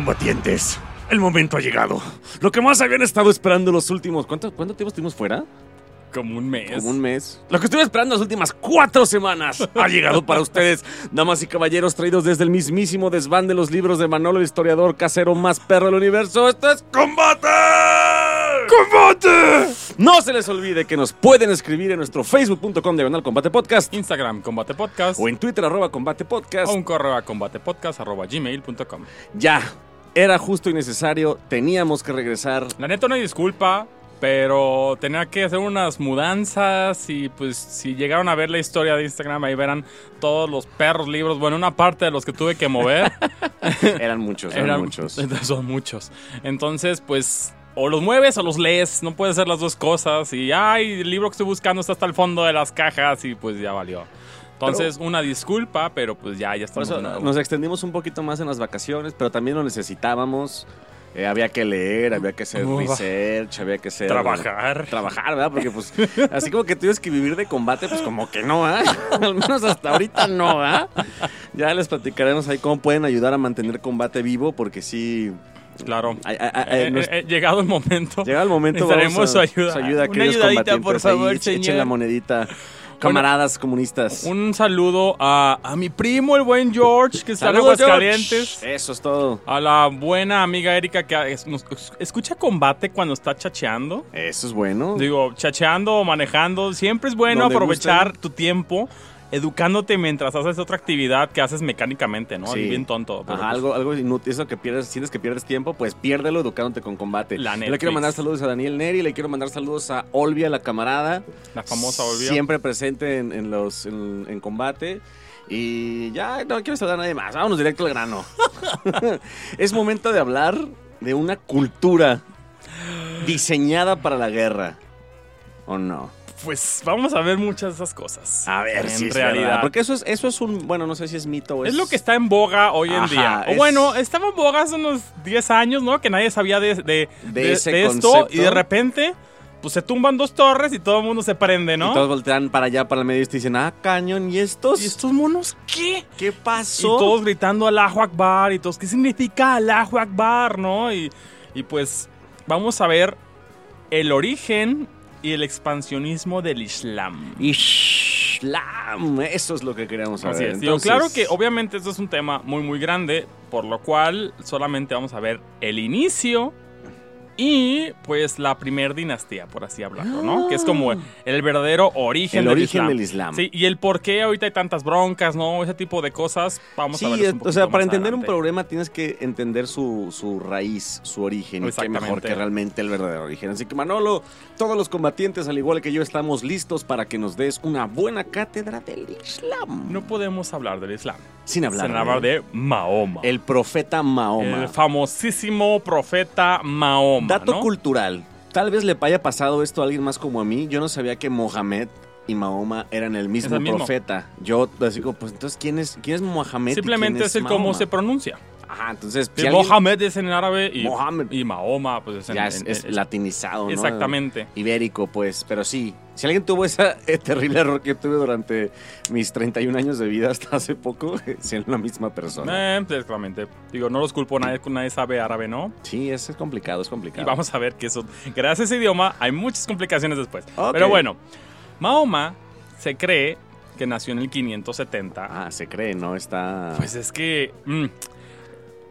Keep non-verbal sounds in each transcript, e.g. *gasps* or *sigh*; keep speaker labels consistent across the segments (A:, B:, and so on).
A: combatientes, el momento ha llegado. Lo que más habían estado esperando los últimos... ¿Cuánto, cuánto tiempo estuvimos fuera?
B: Como un mes.
A: Como un mes. Lo que estuve esperando las últimas cuatro semanas ha llegado para ustedes, *laughs* damas y caballeros, traídos desde el mismísimo desván de los libros de Manolo, el historiador casero más perro del universo. ¡Esto es Combate! ¡Combate! No se les olvide que nos pueden escribir en nuestro facebook.com diagonal combate podcast
B: Instagram, Combate Podcast.
A: o en Twitter arroba combate podcast.
B: o un correo a combatepodcast arroba gmail.com.
A: Ya, era justo y necesario, teníamos que regresar.
B: La neta no hay disculpa, pero tenía que hacer unas mudanzas y pues si llegaron a ver la historia de Instagram ahí verán todos los perros libros, bueno, una parte de los que tuve que mover. *laughs*
A: Eran muchos, eran,
B: Eran-
A: muchos. *laughs*
B: Son muchos. Entonces, pues, o los mueves o los lees. No puedes hacer las dos cosas. Y, ay, el libro que estoy buscando está hasta el fondo de las cajas y pues ya valió. Entonces, una disculpa, pero pues ya, ya
A: Por
B: estamos
A: eso nos extendimos un poquito más en las vacaciones, pero también lo necesitábamos. Eh, había que leer, había que hacer research, había que hacer...
B: Trabajar.
A: Trabajar, ¿verdad? Porque pues así como que tienes que vivir de combate, pues como que no, ¿ah? *laughs* Al menos hasta ahorita no, ¿ah? Ya les platicaremos ahí cómo pueden ayudar a mantener combate vivo, porque sí...
B: Claro.
A: ay, ay, ay,
B: Eh,
A: nos-
B: eh, eh, llegado el momento.
A: Llega el momento,
B: Necesitaremos
A: a-
B: su ayuda.
A: su ayuda,
B: Una ayudadita, por favor,
A: ahí, eche- echen la monedita. Camaradas comunistas.
B: Un saludo a, a mi primo, el buen George, que está en Aguascalientes.
A: Eso es todo.
B: A la buena amiga Erika que es- nos escucha combate cuando está chacheando.
A: Eso es bueno.
B: Digo, chacheando o manejando, siempre es bueno
A: Donde
B: aprovechar
A: gusten.
B: tu tiempo educándote mientras haces otra actividad que haces mecánicamente, ¿no?
A: Sí.
B: Bien tonto.
A: Ajá,
B: pues,
A: algo, algo inútil, eso que pierdes, sientes que pierdes tiempo, pues piérdelo educándote con combate.
B: La
A: Yo le quiero mandar saludos a Daniel Neri, le quiero mandar saludos a Olvia, la camarada.
B: La famosa Olvia.
A: Siempre presente en, en los, en, en combate. Y ya no quiero saludar a nadie más, vámonos directo al grano. *laughs* es momento de hablar de una cultura diseñada para la guerra. ¿O no?
B: Pues vamos a ver muchas de esas cosas.
A: A ver
B: en realidad.
A: verdad. Porque eso es, eso es un, bueno, no sé si es mito o es...
B: Es lo que está en boga hoy en
A: Ajá,
B: día. O bueno, estaba en boga hace unos 10 años, ¿no? Que nadie sabía de, de, de-
A: ese
B: de esto.
A: concepto.
B: Y de repente, pues se tumban dos torres y todo el mundo se prende, ¿no?
A: Y todos voltean para allá, para el medio y te dicen, ah, cañón, ¿y estos?
B: ¿Y estos monos qué?
A: ¿Qué
B: Y
A: pasó?
B: todos gritando Allahu Akbar y todos, ¿qué significa Allahu Akbar, no? Y, y pues vamos a ver el origen y el expansionismo del Islam.
A: Islam, eso es lo que queríamos saber.
B: Así es. Digo,
A: Entonces,
B: claro que obviamente esto es un tema muy muy grande, por lo cual solamente vamos a ver el inicio y pues la primer dinastía, por así hablarlo, ¿no? Que es como el verdadero origen,
A: El
B: del,
A: origen
B: Islam.
A: del Islam.
B: Sí, y el por qué ahorita hay tantas broncas, ¿no? Ese tipo de cosas, vamos a
A: Sí,
B: ver.
A: o sea, para entender un problema tienes que entender su, su raíz, su origen. Y qué mejor que realmente el verdadero origen. Así que Manolo, todos los combatientes, al igual que yo, estamos listos para que nos des una buena cátedra del Islam.
B: No podemos hablar del Islam.
A: Sin hablar,
B: Sin hablar de Mahoma.
A: El profeta Mahoma.
B: El famosísimo profeta Mahoma.
A: Dato
B: ¿no?
A: cultural. Tal vez le haya pasado esto a alguien más como a mí. Yo no sabía que Mohamed y Mahoma eran el mismo,
B: Es el mismo.
A: profeta. Yo así como, pues entonces, ¿quién es, quién es Mohamed?
B: Simplemente es el cómo se pronuncia.
A: Ajá, entonces, si alguien-
B: Mohamed es en árabe y, Mahoma pues es en,
A: ya es,
B: en-
A: es
B: en-
A: latinizado, ¿no?
B: Exactamente.
A: Ibérico, pues, pero sí. Si alguien tuvo ese *laughs* terrible error que tuve durante mis 31 años de vida hasta hace poco, *laughs* es la misma persona.
B: Eh, pues. Digo, no los culpo, nadie, nadie sabe árabe, ¿no?
A: Sí, es, es complicado, es
B: Y
A: complicado.
B: vamos a ver que eso, gracias a ese idioma, hay muchas complicaciones después. Pero bueno, Mahoma se cree que nació en el 570.
A: Ah, se cree, ¿no? Está...
B: Pues es que mm,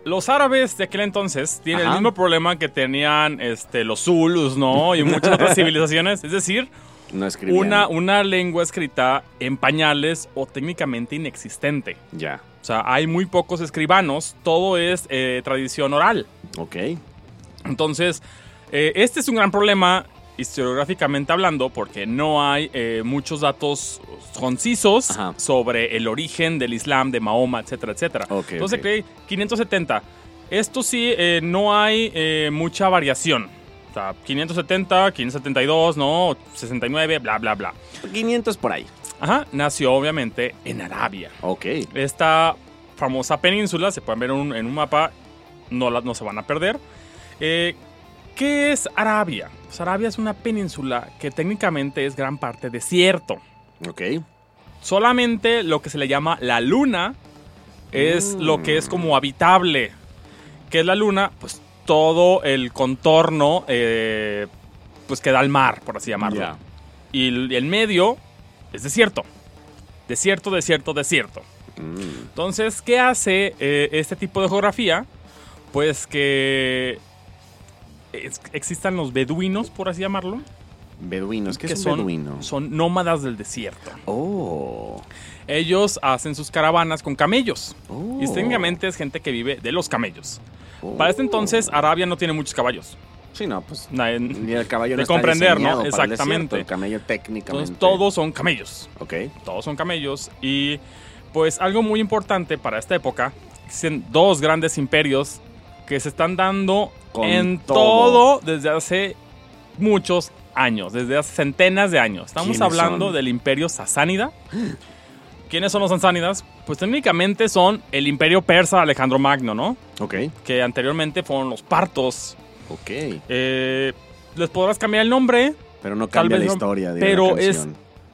B: los árabes de aquel entonces tienen
A: Ajá.
B: el mismo problema que tenían este, los zulus, ¿no? Y muchas otras *laughs* civilizaciones. Es decir,
A: no
B: una, una lengua escrita en pañales o técnicamente inexistente.
A: Ya,
B: O sea, hay muy pocos escribanos, todo es eh, tradición oral.
A: ok.
B: Entonces, eh, este es un gran problema historiográficamente hablando porque no hay eh, muchos datos concisos
A: Ajá.
B: sobre el origen del Islam, de Mahoma, etcétera, etcétera. Entonces,
A: ok.
B: cree 570. Esto sí, no hay mucha variación. O sea, 570, 572, ¿no? 69, bla, bla, bla.
A: 500 por ahí.
B: Ajá, nació obviamente en Arabia.
A: Ok.
B: Esta famosa península, se pueden ver en un, en un mapa, no, la- no se van a perder. Eh, ¿Qué es Arabia? Pues Arabia es una península que técnicamente es gran parte desierto.
A: Ok.
B: Solamente lo que se le llama la luna es
A: Mm.
B: lo que es como habitable. ¿Qué es la luna? Pues todo el contorno, eh, pues queda al mar, por así llamarlo. Y el, el medio es desierto. Desierto, desierto, desierto.
A: Mm.
B: Entonces, ¿qué hace eh, este tipo de geografía? Pues que es- existan los beduinos, por así llamarlo,
A: Beduinos, ¿qué
B: que
A: es un
B: son,
A: beduino?
B: son nómadas del desierto.
A: Oh.
B: Ellos hacen sus caravanas con camellos.
A: Oh.
B: Y técnicamente es gente que vive de los camellos.
A: Oh.
B: Para este entonces, Arabia no tiene muchos caballos.
A: Sí, no, pues.
B: Na- en-
A: Ni el caballo no
B: de
A: está
B: comprender, ¿no?
A: para el
B: Exactamente.
A: desierto, El camello técnicamente.
B: Entonces, todos son camellos.
A: Ok.
B: Todos son camellos. Y pues algo muy importante para esta época, existen dos grandes imperios que se están dando
A: Con
B: en
A: todo.
B: todo. desde hace muchos años, desde hace centenas de años. Estamos
A: ¿Quiénes
B: hablando
A: son?
B: del imperio sasánida. *gasps* ¿Quiénes son los sasánidas? Pues técnicamente son el imperio persa Alejandro Magno, ¿no?
A: Ok.
B: Que anteriormente fueron los partos.
A: Ok.
B: Eh, les podrás cambiar el nombre,
A: Pero no cambia la historia de
B: pero
A: la
B: es-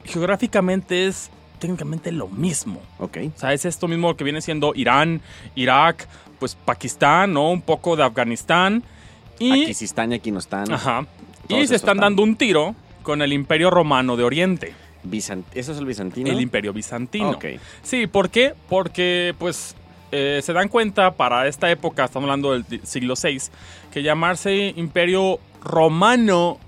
B: geográficamente es técnicamente lo mismo.
A: Ok.
B: O sea, es esto mismo que viene siendo Irán, Irak, pues Pakistán, ¿no? Un poco de Afganistán. Y,
A: Aquí sí están y aquí no están.
B: ajá, y se están. dando un tiro con el Imperio Romano de Oriente,
A: Bizant- ¿Eso es el bizantino?
B: el Imperio Bizantino.
A: Ok.
B: Sí, ¿por qué? Porque, pues, eh, se dan cuenta para esta época, estamos hablando del siglo VI, que llamarse Imperio Romano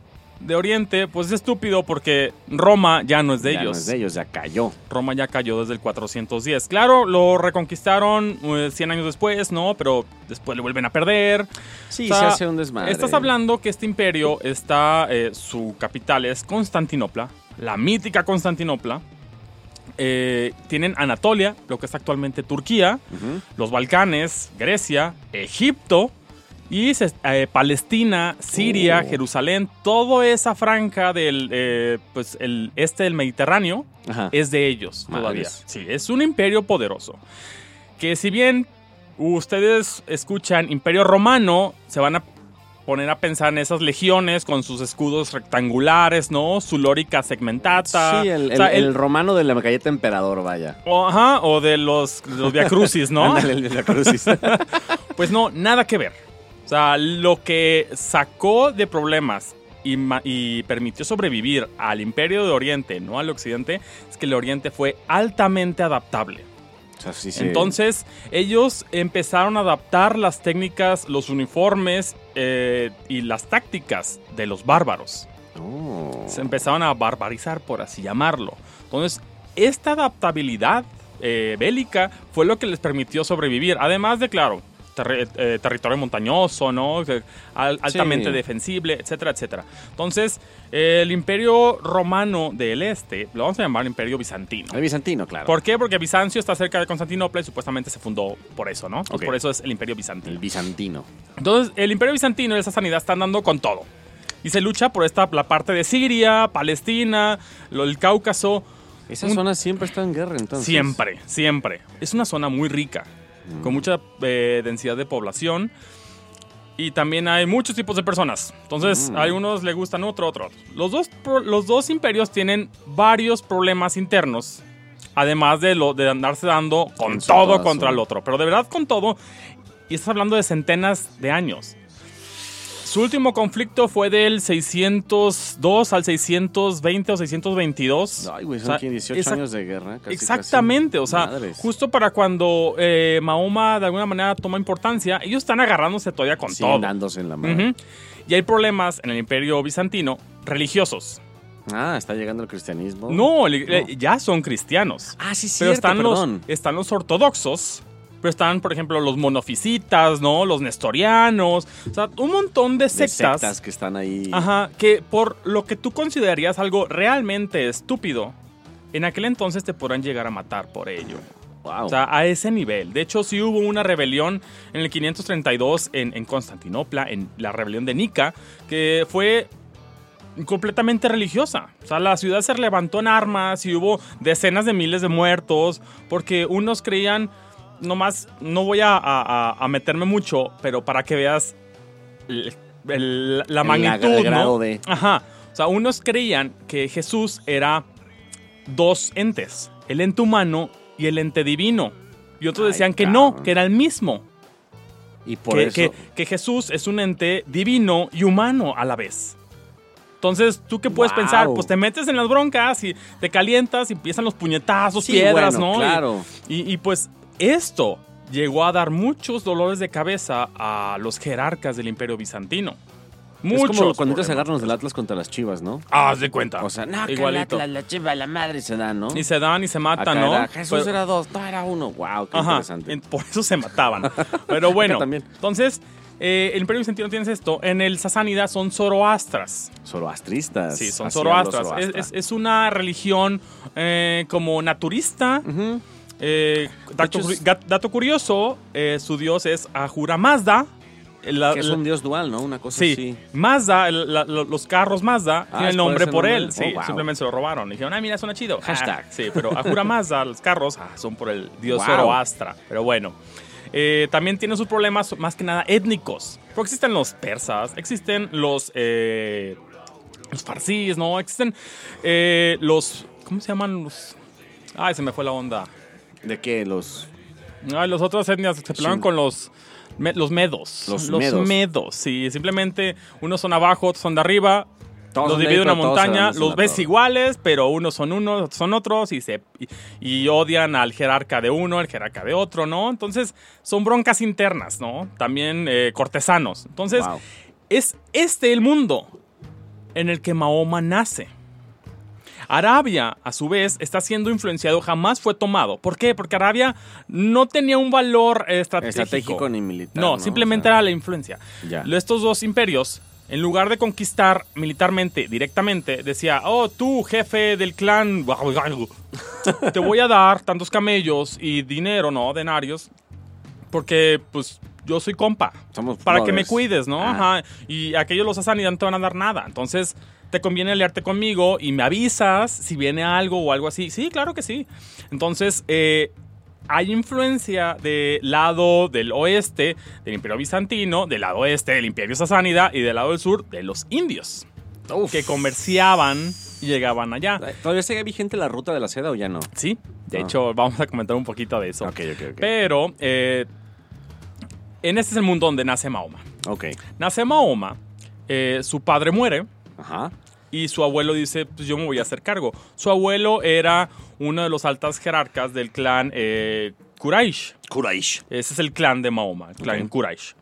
B: de Oriente, pues es estúpido porque Roma ya no es de
A: Ya
B: ellos.
A: No es de ellos, ya cayó.
B: Roma ya cayó desde el 410. Claro, lo reconquistaron eh, 100 años después, ¿no? Pero después le vuelven a perder.
A: Sí,
B: O sea,
A: se hace un desmadre.
B: Estás hablando que este imperio está, eh, su capital es Constantinopla, la mítica Constantinopla. Eh, tienen Anatolia, lo que es actualmente Turquía, los Balcanes, Grecia, Egipto y eh, Palestina, Siria,
A: Oh.
B: Jerusalén, toda esa franja del eh, pues el este del Mediterráneo
A: Ajá.
B: es de ellos todavía. Sí, es un imperio poderoso. Que si bien ustedes escuchan Imperio Romano, se van a poner a pensar en esas legiones con sus escudos rectangulares, ¿no? Su lórica segmentata.
A: Sí, el,
B: O sea,
A: el-
B: el-
A: el romano de la galleta emperador, vaya.
B: o, ajá, o de los, los Via Crucis, ¿no?
A: Ándale, el de la crucis. *laughs*
B: Pues no, nada que ver. O sea, lo que sacó de problemas y, ma- y permitió sobrevivir al imperio de Oriente, no al occidente, es que el Oriente fue altamente adaptable.
A: O sea, sí se-
B: Entonces, ellos empezaron a adaptar las técnicas, los uniformes eh, y las tácticas de los bárbaros.
A: Oh.
B: Se empezaron a barbarizar, por así llamarlo. Entonces, esta adaptabilidad eh, bélica fue lo que les permitió sobrevivir. Además de, claro, eh, territorio montañoso, ¿no? Al- altamente
A: Sí.
B: defensible, etcétera, etcétera. Entonces, eh, el imperio romano del este, lo vamos a llamar imperio bizantino.
A: El bizantino, claro.
B: ¿Por qué? Porque Bizancio está cerca de Constantinopla y supuestamente se fundó por eso, ¿no? Por eso es el imperio bizantino.
A: El bizantino.
B: Entonces, el imperio bizantino y esa sanidad están dando con todo. Y se lucha por esta, la parte de Siria, Palestina, lo, el Cáucaso.
A: Esas
B: Un-
A: zonas siempre están en guerra, entonces.
B: Siempre, siempre. Es una zona muy rica,
A: Mm.
B: con mucha eh, densidad de población. Y también hay muchos tipos de personas. Entonces,
A: Mm.
B: a algunos le gustan otro, otro. Los dos, los dos imperios tienen varios problemas internos. Además de, lo, de andarse dando con todo contra el otro. Pero de verdad con todo. Y estás hablando de centenas de años. Su último conflicto fue del 602 al 620 o 622.
A: Ay, güey,
B: O
A: son
B: sea,
A: 18
B: exact-
A: años de guerra. casi,
B: Exactamente,
A: casi.
B: o sea,
A: Madres.
B: justo para cuando eh, Mahoma de alguna manera toma importancia, ellos están agarrándose todavía con
A: Siguen
B: todo.
A: dándose en la mano.
B: Y hay problemas en el imperio bizantino religiosos.
A: Ah, está llegando el cristianismo.
B: No, eh, ya son cristianos.
A: Ah, sí,
B: pero
A: cierto,
B: están
A: perdón.
B: los, están los ortodoxos, pero están, por ejemplo, los monofisitas, ¿no? Los nestorianos. O sea, un montón de
A: De
B: sectas.
A: sectas que están ahí.
B: Ajá, que por lo que tú considerarías algo realmente estúpido, en aquel entonces te podrán llegar a matar por ello.
A: Wow.
B: O sea, a ese nivel. De hecho, sí hubo una rebelión en el 532 en, en Constantinopla, en la rebelión de Nica, que fue completamente religiosa. O sea, la ciudad se levantó en armas y hubo decenas de miles de muertos, porque unos creían, nomás, no voy a, a- meterme mucho, pero para que veas el- el- la magnitud,
A: grado
B: ¿no?
A: de-
B: Ajá. O sea, unos creían que Jesús era dos entes, el ente humano y el ente divino. Y otros
A: Ay,
B: decían que
A: cabrón.
B: no, que era el mismo.
A: Y por
B: que,
A: eso.
B: que- que Jesús es un ente divino y humano a la vez. Entonces, ¿tú qué puedes
A: Wow.
B: pensar? Pues te metes en las broncas y te calientas y empiezan los puñetazos,
A: Sí,
B: piedras,
A: bueno,
B: ¿no? Y-
A: Claro.
B: Y, y, pues esto llegó a dar muchos dolores de cabeza a los jerarcas del Imperio Bizantino. Muchos.
A: es como cuando
B: problemas.
A: agarrarnos del Atlas contra las chivas, ¿no?
B: Haz de cuenta.
A: O sea, no, que el
B: igualito.
A: Atlas, la chiva, la madre se da, ¿no?
B: Y se dan y se matan,
A: Acá
B: ¿no?
A: era, Jesús
B: Pero-
A: era dos, no era uno. Wow, qué
B: Ajá,
A: interesante.
B: por eso se mataban. *laughs* Pero bueno,
A: también.
B: entonces, eh, el Imperio Bizantino tienes esto. En el Sasánida son zoroastras.
A: Zoroastristas.
B: Sí, son zoroastras. Es,
A: zoroastra.
B: es- es una religión eh, como naturista.
A: Ujú.
B: Eh, dato, curi- curioso, eh, su dios es Ahura Mazda. La-
A: Que es un dios dual, ¿no? Una cosa
B: Sí,
A: así.
B: Mazda, el- la- lo- los carros Mazda
A: Ah,
B: tienen
A: ¿es
B: el nombre por
A: nombre?
B: él. Sí,
A: Oh, wow.
B: simplemente se lo robaron. Dijeron, ah, mira, suena chido.
A: Hashtag.
B: Ah, sí, pero Ahura *laughs* Mazda, los carros, ah, son por el dios
A: Wow.
B: Zoroastra. Pero bueno. Eh, también tiene sus problemas más que nada étnicos. Porque existen los persas, existen los, eh, los ¿no? Existen eh, los... ¿Cómo se llaman los...? Ay, se me fue la onda.
A: ¿De qué? Los.
B: Ay, los otros etnias se pelearon con los, me- los medos.
A: Los medos.
B: sí. Simplemente unos son abajo, otros son de arriba.
A: Todos
B: los divide una montaña, los ves
A: torre.
B: iguales, pero unos son unos, otros son otros y se y, y odian al jerarca de uno, al jerarca de otro, ¿no? Entonces son broncas internas, ¿no? También eh, cortesanos. Entonces
A: Wow.
B: es este el mundo en el que Mahoma nace. Arabia, a su vez, está siendo influenciado, jamás fue tomado. ¿Por qué? Porque Arabia no tenía un valor eh, estratégico.
A: Estratégico ni militar.
B: No, simplemente
A: O sea,
B: era la influencia.
A: Ya.
B: Estos dos imperios, en lugar de conquistar militarmente directamente, decía, oh, tú, jefe del clan, *laughs* te voy a dar tantos camellos y dinero, ¿no? Denarios, porque pues yo soy compa.
A: Somos
B: Para que me cuides, ¿no?
A: Ah.
B: Ajá. Y aquellos los sasánidas no te van a dar nada. Entonces, te conviene aliarte conmigo y me avisas si viene algo o algo así. Sí, claro que sí. Entonces, eh, hay influencia del lado del oeste del Imperio Bizantino, del lado oeste del Imperio Sasánida y del lado del sur de los indios,
A: Uf.
B: que comerciaban y llegaban allá.
A: ¿Todavía sigue vigente la ruta de la seda o ya no?
B: Sí, de
A: Ah.
B: hecho, vamos a comentar un poquito de eso.
A: Ok, ok, ok.
B: Pero, eh, en este es el mundo donde nace Mahoma.
A: Ok.
B: Nace Mahoma, eh, su padre muere
A: Ajá.
B: y su abuelo dice, pues yo me voy a hacer cargo. Su abuelo era uno de los altas jerarcas del clan eh, Quraysh.
A: Quraysh.
B: Ese es el clan de Mahoma, el clan
A: Ok.
B: Quraysh.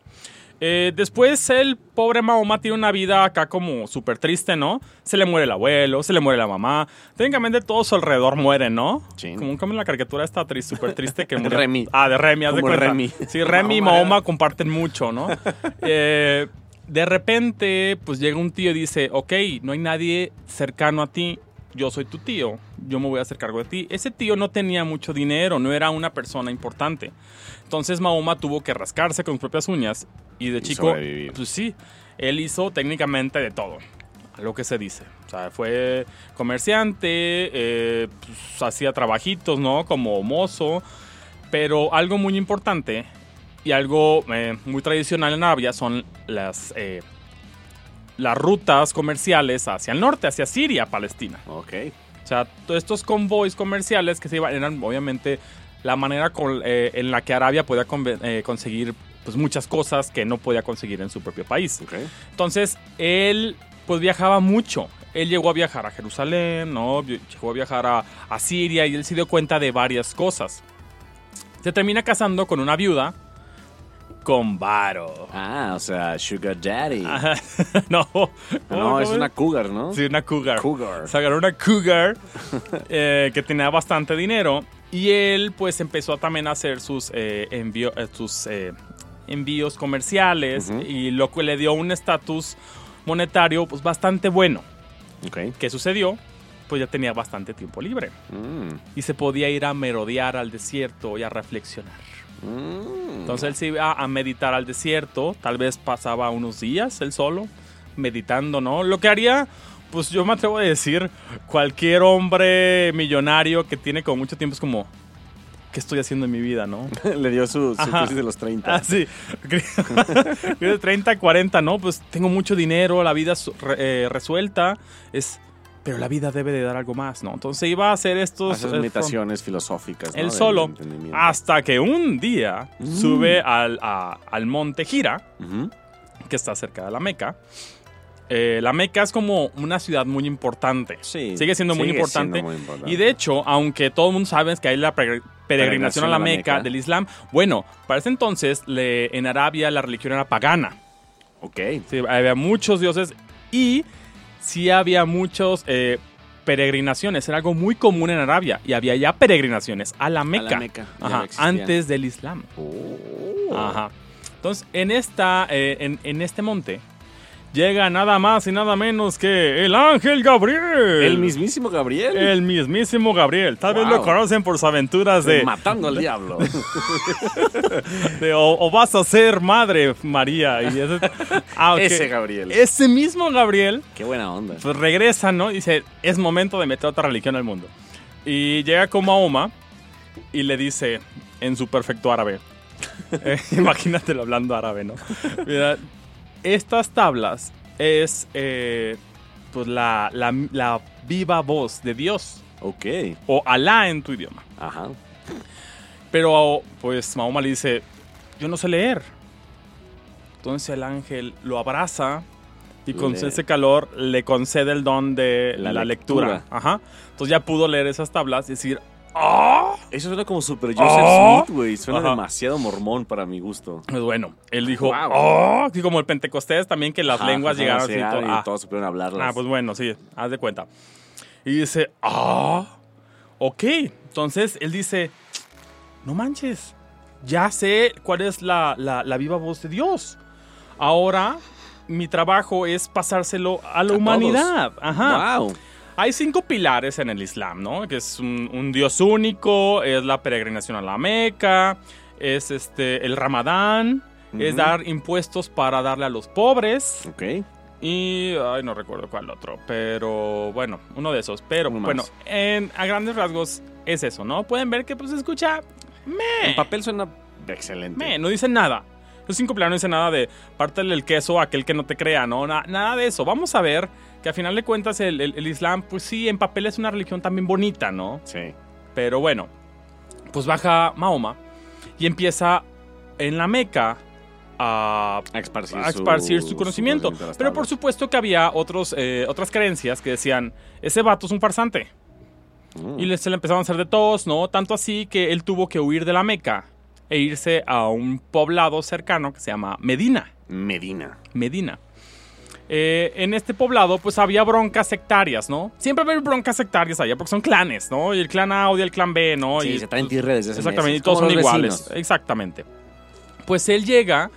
B: Eh, después el pobre Mahoma tiene una vida acá como súper triste, ¿no? Se le muere el abuelo, se le muere la mamá. Técnicamente todo su alrededor muere, ¿no?
A: Sí.
B: Como, como en la caricatura está triste, súper triste que *laughs* murió.
A: Remy.
B: Ah, de Remy, haz de cuenta.
A: Remy.
B: Sí, Remy y.
A: Mahoma
B: comparten mucho, ¿no? *laughs* Eh, de repente, pues llega un tío y dice, ok, no hay nadie cercano a ti, yo soy tu tío, yo me voy a hacer cargo de ti. Ese tío no tenía mucho dinero, no era una persona importante. Entonces Mahoma tuvo que rascarse con sus propias uñas y de
A: Y
B: chico,
A: sobrevivir.
B: pues sí, él hizo técnicamente de todo, a lo que se dice. O sea, fue comerciante, eh, pues, hacía trabajitos, ¿no? Como mozo, pero algo muy importante y algo eh, muy tradicional en Arabia son las, eh, las rutas comerciales hacia el norte, hacia Siria, Palestina.
A: Ok.
B: O sea, todos estos convoys comerciales que se iban eran obviamente la manera con- eh, en la que Arabia podía eh, conseguir pues, muchas cosas que no podía conseguir en su propio país.
A: Ok.
B: Entonces, él pues viajaba mucho. Él llegó a viajar a Jerusalén, ¿no? Llegó a viajar a, a Siria y él se dio cuenta de varias cosas. Se termina casando con una viuda con varo.
A: Ah, o sea, Sugar Daddy.
B: Ajá. *laughs* no.
A: no,
B: ¿cómo
A: es una cougar, ¿no?
B: Sí, una cougar.
A: Cougar.
B: Se agarró una cougar *laughs* eh, que tenía bastante dinero y él pues empezó también a hacer sus, eh, envío- eh, sus eh, envíos comerciales y lo que le dio un estatus monetario pues bastante bueno.
A: Ok.
B: ¿Qué sucedió? Pues ya tenía bastante tiempo libre
A: Mm.
B: y se podía ir a merodear al desierto y a reflexionar.
A: Mm.
B: Entonces él se iba a meditar al desierto, tal vez pasaba unos días él solo, meditando, ¿no? Lo que haría, pues yo me atrevo a decir, cualquier hombre millonario que tiene como mucho tiempo es como, ¿qué estoy haciendo en mi vida, no? *laughs*
A: Le dio su, su crisis de los 30.
B: Ah, sí. *laughs* de 30 a 40, ¿no? Pues tengo mucho dinero, la vida eh, resuelta. Es, pero la vida debe de dar algo más, ¿no? Entonces iba a hacer estos...
A: Esas
B: eh,
A: meditaciones filosóficas. ¿no?
B: solo, hasta que un día
A: Mm.
B: sube al, a- al monte Gira, que está cerca de la Meca. Eh, la Meca es como una ciudad muy importante.
A: Sí,
B: Sigue siendo muy importante.
A: siendo muy importante.
B: Y de hecho, aunque todo el mundo sabe que hay la peregrinación a la Meca, del Islam, bueno, para ese entonces le- en Arabia la religión era pagana.
A: Ok.
B: Sí, había muchos dioses y sí había muchos eh, peregrinaciones. Era algo muy común en Arabia y había ya peregrinaciones a la Meca.
A: Meca, ya
B: Ajá,
A: existían.
B: antes del Islam.
A: Oh.
B: Ajá. Entonces, en, esta, eh, en, en este monte llega nada más y nada menos que el ángel Gabriel.
A: El mismísimo Gabriel.
B: El mismísimo Gabriel. Tal vez lo conocen por sus aventuras de,
A: Matando al diablo. *laughs*
B: de o, o vas a ser madre, María. Y ese, *laughs* Ah.
A: Ese Gabriel.
B: Ese mismo Gabriel
A: Qué buena onda.
B: pues regresa, ¿no? Dice, es momento de meter otra religión al mundo. Y llega con Mahoma y le dice en su perfecto árabe. *laughs* eh, imagínatelo hablando árabe, ¿no? Mira, estas tablas es eh, pues la, la- la viva voz de Dios
A: Ok.
B: o Alá en tu idioma.
A: Ajá.
B: Pero pues Mahoma le dice, yo no sé leer. Entonces el ángel lo abraza y con
A: Le-
B: ese calor le concede el don de la,
A: La
B: lectura.
A: lectura.
B: Ajá. Entonces ya pudo leer esas tablas y decir.
A: Eso suena como Super Joseph
B: Oh.
A: Smith, güey. Suena
B: Ajá.
A: demasiado mormón para mi gusto.
B: Pues bueno, él dijo,
A: Wow.
B: ¡ah! Y como el Pentecostés también que las
A: Ajá,
B: lenguas llegaron así. todo,
A: y
B: ah.
A: todos supieron hablarlas.
B: Ah, pues bueno, sí, haz de cuenta. Y dice, ah, ok. Entonces él dice, no manches, ya sé cuál es la, la- la viva voz de Dios. Ahora mi trabajo es pasárselo a la
A: A
B: humanidad.
A: todos.
B: Ajá.
A: Wow.
B: Hay cinco pilares en el Islam, ¿no? Que es un, un Dios único, es la peregrinación a la Meca, es este el Ramadán, es dar impuestos para darle a los pobres.
A: Ok.
B: Y, ay, no recuerdo cuál otro, pero bueno, uno de esos. Pero
A: Uno
B: bueno, en, a grandes rasgos es eso, ¿no? Pueden ver que pues escucha,
A: En papel suena excelente.
B: me, no dice nada. Los cinco no dice nada de pártele el queso a aquel que no te crea, ¿no? Na- nada de eso. Vamos a ver que a final de cuentas el, el- el Islam, pues sí, en papel es una religión también bonita, ¿no?
A: Sí.
B: Pero bueno, pues baja Mahoma y empieza en la Meca a
A: A esparcir,
B: a esparcir su, conocimiento. Pero por supuesto que había otros, eh, otras creencias que decían, ese vato es un farsante.
A: Mm.
B: Y se le empezaron a hacer de todos, ¿no? Tanto así que él tuvo que huir de la Meca e irse a un poblado cercano que se llama Medina.
A: Medina.
B: Medina. Eh, en este poblado, pues había broncas sectarias, ¿no? Siempre va a haber broncas sectarias allá porque son clanes, ¿no? Y el clan A odia al clan B, ¿no?
A: Sí,
B: y,
A: se traen tirre desde hace
B: Exactamente,
A: meses,
B: y todos son iguales.
A: vecinos.
B: Exactamente. Pues él llega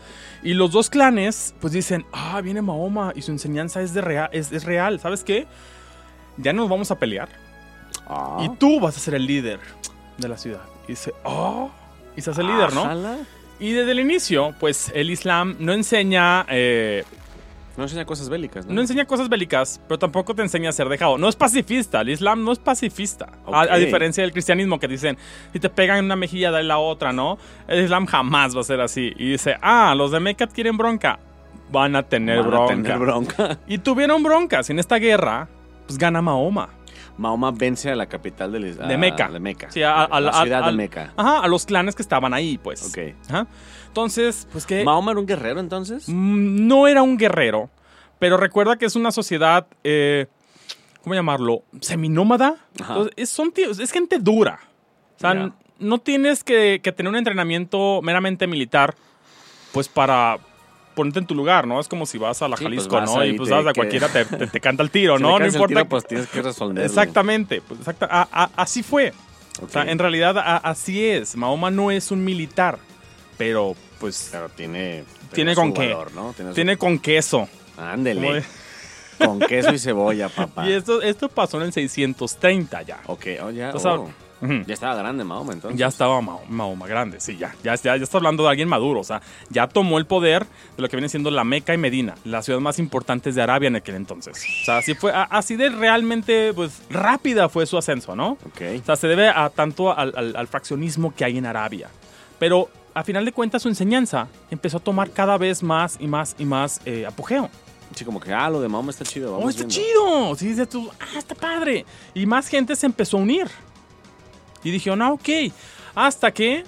B: y los dos clanes, pues dicen, ah, viene Mahoma y su enseñanza es, de rea- es, es real, ¿sabes qué? Ya nos vamos a pelear
A: Ah.
B: y tú vas a ser el líder de la ciudad. Y dice, ah, hace el líder, ¿no? Y desde el inicio, pues el Islam no enseña... eh,
A: No enseña cosas bélicas, ¿no?
B: no enseña cosas bélicas, pero tampoco te enseña a ser dejado. No es pacifista, el Islam no es pacifista. A, a diferencia del cristianismo que dicen, si te pegan en una mejilla, dale la otra, ¿no? El Islam jamás va a ser así. Y dice, ah, los de Mecca quieren bronca. Van a tener
A: Van a
B: bronca.
A: tener bronca.
B: Y tuvieron broncas. En esta guerra, pues gana Mahoma.
A: Mahoma vence a la capital del Islam.
B: De Meca.
A: De Meca.
B: Sí, a, a-
A: la ciudad de Meca.
B: Ajá, a los clanes que estaban ahí, pues.
A: Ok.
B: Ajá. Entonces, pues que...
A: ¿Mahoma era un guerrero entonces?
B: Mm, no era un guerrero, pero recuerda que es una sociedad, eh, ¿cómo llamarlo? Seminómada.
A: Ajá.
B: Entonces, es, son tíos- es gente dura. O sea, no tienes que, que tener un entrenamiento meramente militar, pues para ponerte en tu lugar, ¿no? Es como si vas a la
A: Sí, pues
B: Jalisco, ¿no? Y pues vas a cualquiera te, te- te canta el tiro, *laughs*
A: Si
B: ¿no? No
A: el
B: importa.
A: tiro, pues tienes que resolverlo.
B: Exactamente, pues exacta- a- a- así fue. O sea, en realidad a- así es. Mahoma no es un militar, pero pues
A: Pero tiene...
B: Tiene con qué.
A: ¿no? Tiene, su-
B: con queso.
A: Ándele.
B: de-
A: Con queso y cebolla, *laughs* papá.
B: Y esto, esto pasó en el 630 ya.
A: Ok, oh, ya.
B: Entonces,
A: oh.
B: Ujú.
A: Ya estaba grande Mahoma entonces.
B: Ya estaba Mah- Mahoma grande, sí, ya, ya, ya, ya está hablando de alguien maduro, o sea, ya tomó el poder de lo que viene siendo la Meca y Medina, las ciudades más importantes de Arabia en aquel entonces. O sea, así fue, así de realmente, pues, rápida fue su ascenso, ¿no?
A: Ok.
B: O sea, se debe a tanto al, al- al fraccionismo que hay en Arabia. Pero, a final de cuentas, su enseñanza empezó a tomar cada vez más y más y más eh, apogeo.
A: Sí, como que, ah, lo de Mahoma está chido. Vamos
B: ¡Oh, está
A: viendo.
B: chido! Sí, dices tú, ah, está padre. Y más gente se empezó a unir. Y dije, no, ok. Hasta que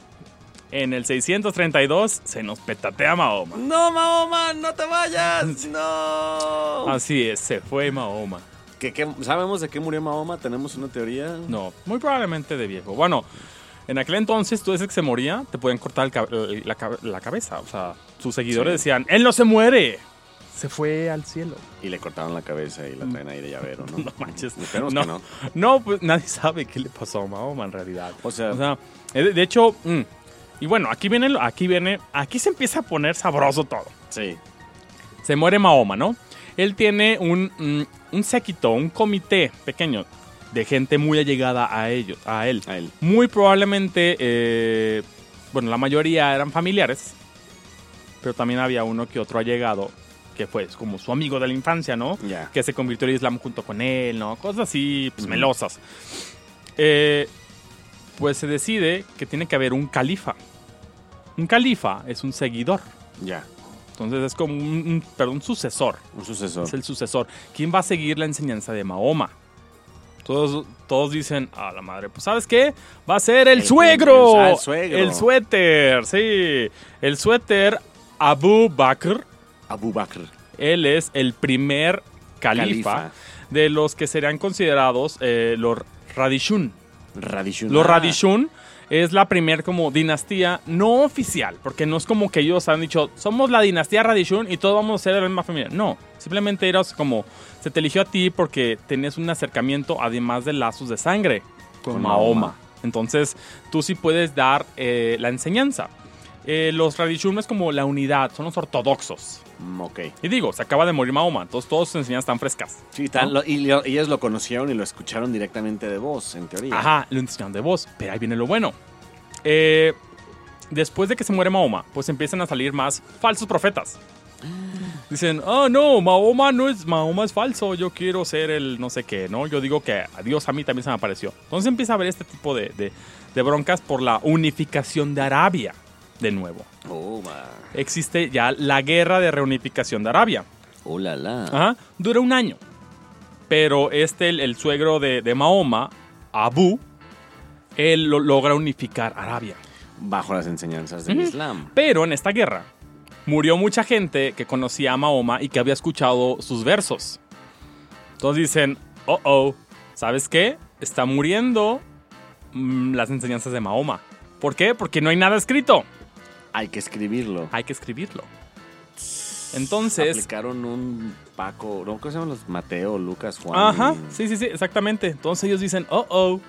B: en el 632 se nos petatea Mahoma.
A: No, Mahoma, no te vayas. *laughs* No.
B: Así es, se fue Mahoma.
A: ¿Qué, qué- sabemos de qué murió Mahoma? ¿Tenemos una teoría?
B: No, muy probablemente de viejo. Bueno, en aquel entonces, tú dices que se moría, te pueden cortar el la, la cabeza. O sea, sus seguidores
A: Sí.
B: decían, él no se muere. Se fue al cielo.
A: Y le cortaron la cabeza y la traen ahí de llavero, ¿no? *laughs*
B: No manches.
A: Esperemos
B: no,
A: que no.
B: no, pues nadie sabe qué le pasó a Mahoma en realidad.
A: O sea,
B: O sea, eh, de hecho, mm, y bueno, aquí viene, aquí viene, aquí se empieza a poner sabroso todo.
A: sí.
B: Se muere Mahoma, ¿no? Él tiene un, mm, un séquito, un comité pequeño de gente muy allegada a ellos, a él.
A: A él.
B: Muy probablemente, eh, bueno, la mayoría eran familiares, pero también había uno que otro allegado que fue como su amigo de la infancia, ¿no?
A: Ya.
B: Que se convirtió en Islam junto con él, ¿no? Cosas así, pues melosas. Eh, pues se decide que tiene que haber un califa. Un califa es un seguidor.
A: Ya.
B: Entonces es como un, un- perdón, un sucesor.
A: Un sucesor.
B: Es el sucesor. ¿Quién va a seguir la enseñanza de Mahoma? Todos, todos dicen, a la madre, pues ¿sabes qué? Va a ser el,
A: El
B: suegro.
A: primer- ah, el suegro.
B: El suéter, sí. El suéter Abu Bakr.
A: Abu Bakr.
B: Él es el primer califa,
A: Califa.
B: de los que serían considerados eh, los Radishun.
A: Radishun.
B: Los
A: Ah,
B: Radishun es la primer como dinastía no oficial, porque no es como que ellos han dicho, somos la dinastía Radishun y todos vamos a ser de la misma familia. No, simplemente eras como, se te eligió a ti porque tenías un acercamiento además de lazos de sangre con,
A: Con
B: Mahoma.
A: Mahoma.
B: Entonces, tú sí puedes dar eh, la enseñanza. Eh, los Radishun es como la unidad, son los ortodoxos.
A: mm, Ok.
B: Y digo, se acaba de morir Mahoma, entonces todas sus enseñanzas están frescas.
A: Sí, tan-
B: ¿no?
A: lo- y, lo- ellos lo conocieron y lo escucharon directamente de voz, en teoría.
B: Ajá, lo enseñaron de voz, pero ahí viene lo bueno. Eh, después de que se muere Mahoma, pues empiezan a salir más falsos profetas. Dicen, oh no, Mahoma no es, Mahoma es falso, yo quiero ser el no sé qué, ¿no? Yo digo que a Dios a mí también se me apareció. Entonces empieza a haber este tipo de, de- de broncas por la unificación de Arabia, de nuevo.
A: Oh.
B: Existe ya la guerra de reunificación de Arabia.
A: Oh, la, la.
B: Ajá, dura un año. Pero este, el, el suegro de, de Mahoma, Abu, él lo- logra unificar Arabia.
A: Bajo las enseñanzas del. Islam.
B: Pero en esta guerra murió mucha gente que conocía a Mahoma y que había escuchado sus versos. Entonces dicen, oh, oh, ¿sabes qué? Está muriendo mm, las enseñanzas de Mahoma. ¿Por qué? Porque no hay nada escrito.
A: Hay que escribirlo.
B: Hay que escribirlo. Entonces,
A: Aplicaron un Paco, ¿no? ¿Cómo se llaman los? Mateo, Lucas, Juan.
B: Ajá,
A: y-
B: sí, sí, sí, exactamente. Entonces ellos dicen, oh, oh,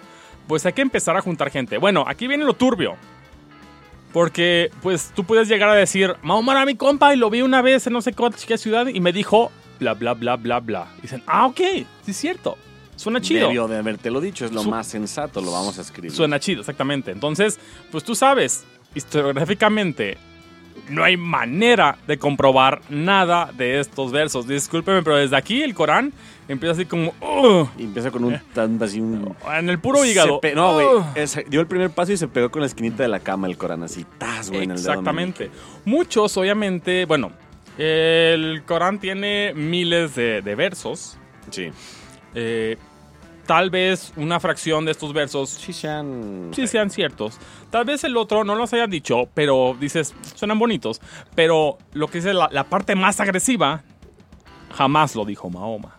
B: pues hay que empezar a juntar gente. Bueno, aquí viene lo turbio. Porque, pues, tú puedes llegar a decir, Mahoma era mi compa y lo vi una vez en no sé qué ciudad y me dijo, bla, bla, bla, bla, bla. Dicen, ah, ok, sí es cierto. Suena chido.
A: Debió de habértelo dicho, es lo
B: Su-
A: más sensato, lo vamos a escribir.
B: Suena chido, exactamente. Entonces, pues tú sabes, historiográficamente, no hay manera de comprobar nada de estos versos. Discúlpeme, pero desde aquí el Corán empieza así como,
A: Y empieza con un tan así un.
B: en el puro hígado.
A: Pe- no, güey. Dio el primer paso y se pegó con la esquinita de la cama el Corán, así, tas, güey, en el dedo
B: Exactamente. Muchos, obviamente, bueno, el Corán tiene miles de, de versos.
A: Sí.
B: Eh, tal vez una fracción de estos versos
A: Sí, sean.
B: sí sean ciertos. Tal vez el otro no los haya dicho, pero dices, suenan bonitos. Pero lo que dice la, la parte más agresiva, jamás lo dijo Mahoma.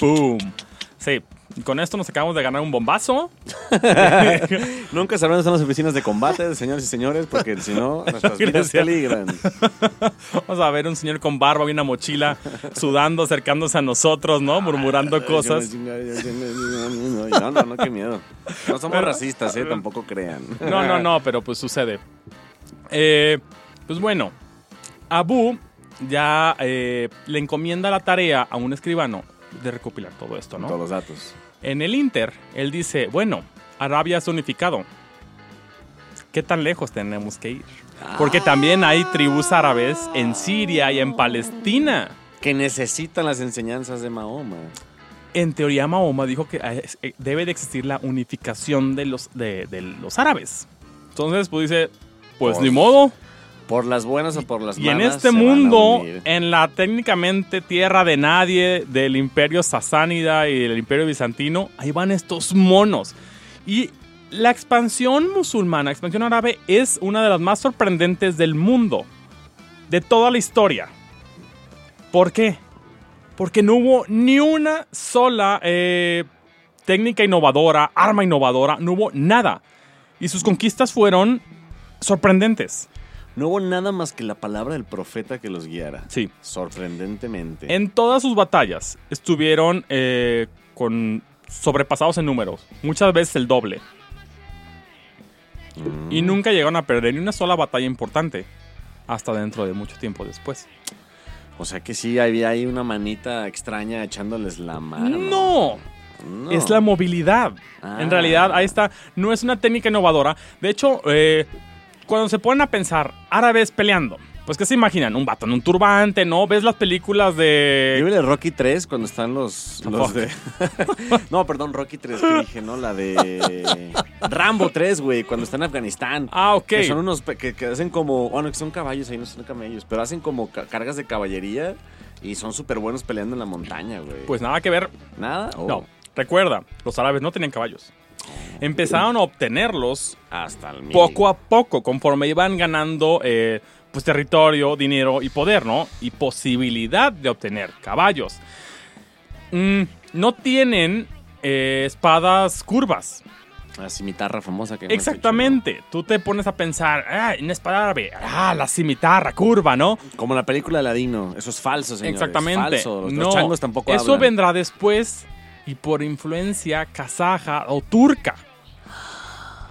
B: ¡Boom! Sí, con esto nos acabamos de ganar un bombazo. *laughs*
A: Nunca sabrán dónde están las oficinas de combate, señores y señores, porque si no, *laughs* nuestras vidas
B: Gracias.
A: peligran. *laughs*
B: Vamos a ver un señor con barba y una mochila sudando, acercándose a nosotros, ¿no? Murmurando cosas.
A: No, no, no, qué miedo. No somos racistas, ¿eh? Tampoco crean.
B: No, no, no, pero pues sucede. Eh, pues bueno, Abu ya eh, le encomienda la tarea a un escribano de recopilar todo esto, ¿no?
A: Todos los datos.
B: En el Inter, él dice, bueno, Arabia es unificado. ¿Qué tan lejos tenemos que ir? Porque también hay tribus árabes en Siria y en Palestina.
A: Que necesitan las enseñanzas de Mahoma.
B: En teoría, Mahoma dijo que eh, eh, debe de existir la unificación de los, de, de los árabes. Entonces, pues dice, pues
A: Pues,
B: ni modo.
A: Por las buenas o por las
B: Y en
A: malas.
B: este mundo, en la técnicamente tierra de nadie del imperio sasánida y del imperio bizantino, ahí van estos monos. Y la expansión musulmana, expansión árabe, es una de las más sorprendentes del mundo, de toda la historia. ¿Por qué? Porque no hubo ni una sola eh, técnica innovadora, arma innovadora, no hubo nada. Y sus conquistas fueron sorprendentes.
A: No hubo nada más que la palabra del profeta que los guiara.
B: Sí.
A: Sorprendentemente.
B: En todas sus batallas estuvieron eh, con sobrepasados en números, muchas veces el doble.
A: Mm.
B: Y nunca llegaron a perder ni una sola batalla importante, hasta dentro de mucho tiempo después.
A: O sea que sí, había ahí una manita extraña echándoles la mano.
B: No,
A: No.
B: es la movilidad.
A: Ah.
B: En realidad, ahí está, no es una técnica innovadora. De hecho, eh, cuando se ponen a pensar árabes peleando, pues ¿qué se imaginan? Un vato en un turbante, ¿no? ¿Ves las películas de...
A: Yo vi el Rocky 3 cuando están los, los de... *laughs* no, perdón, Rocky 3 que dije, ¿no? La de... Rambo 3, güey, cuando está en Afganistán.
B: Ah, ok.
A: Que son unos... Que, que hacen como... Bueno, que son caballos ahí, no son camellos. Pero hacen como ca- cargas de caballería y son súper buenos peleando en la montaña, güey.
B: Pues nada que ver.
A: ¿Nada? Oh,
B: No, recuerda, los árabes no tenían caballos. Empezaron a obtenerlos
A: Hasta el
B: poco a poco, conforme iban ganando eh, pues territorio, dinero y poder, ¿no? Y posibilidad de obtener caballos. Mm, no tienen eh, espadas curvas.
A: La cimitarra famosa que...
B: Exactamente. Tú te pones a pensar, ah, una espada árabe, ah, la cimitarra, curva, ¿no?
A: Como la película de Ladino. Eso es falso, señores.
B: Exactamente.
A: Falso. Los,
B: no,
A: los changos tampoco
B: Eso
A: hablan.
B: vendrá después y por influencia kazaja o turca.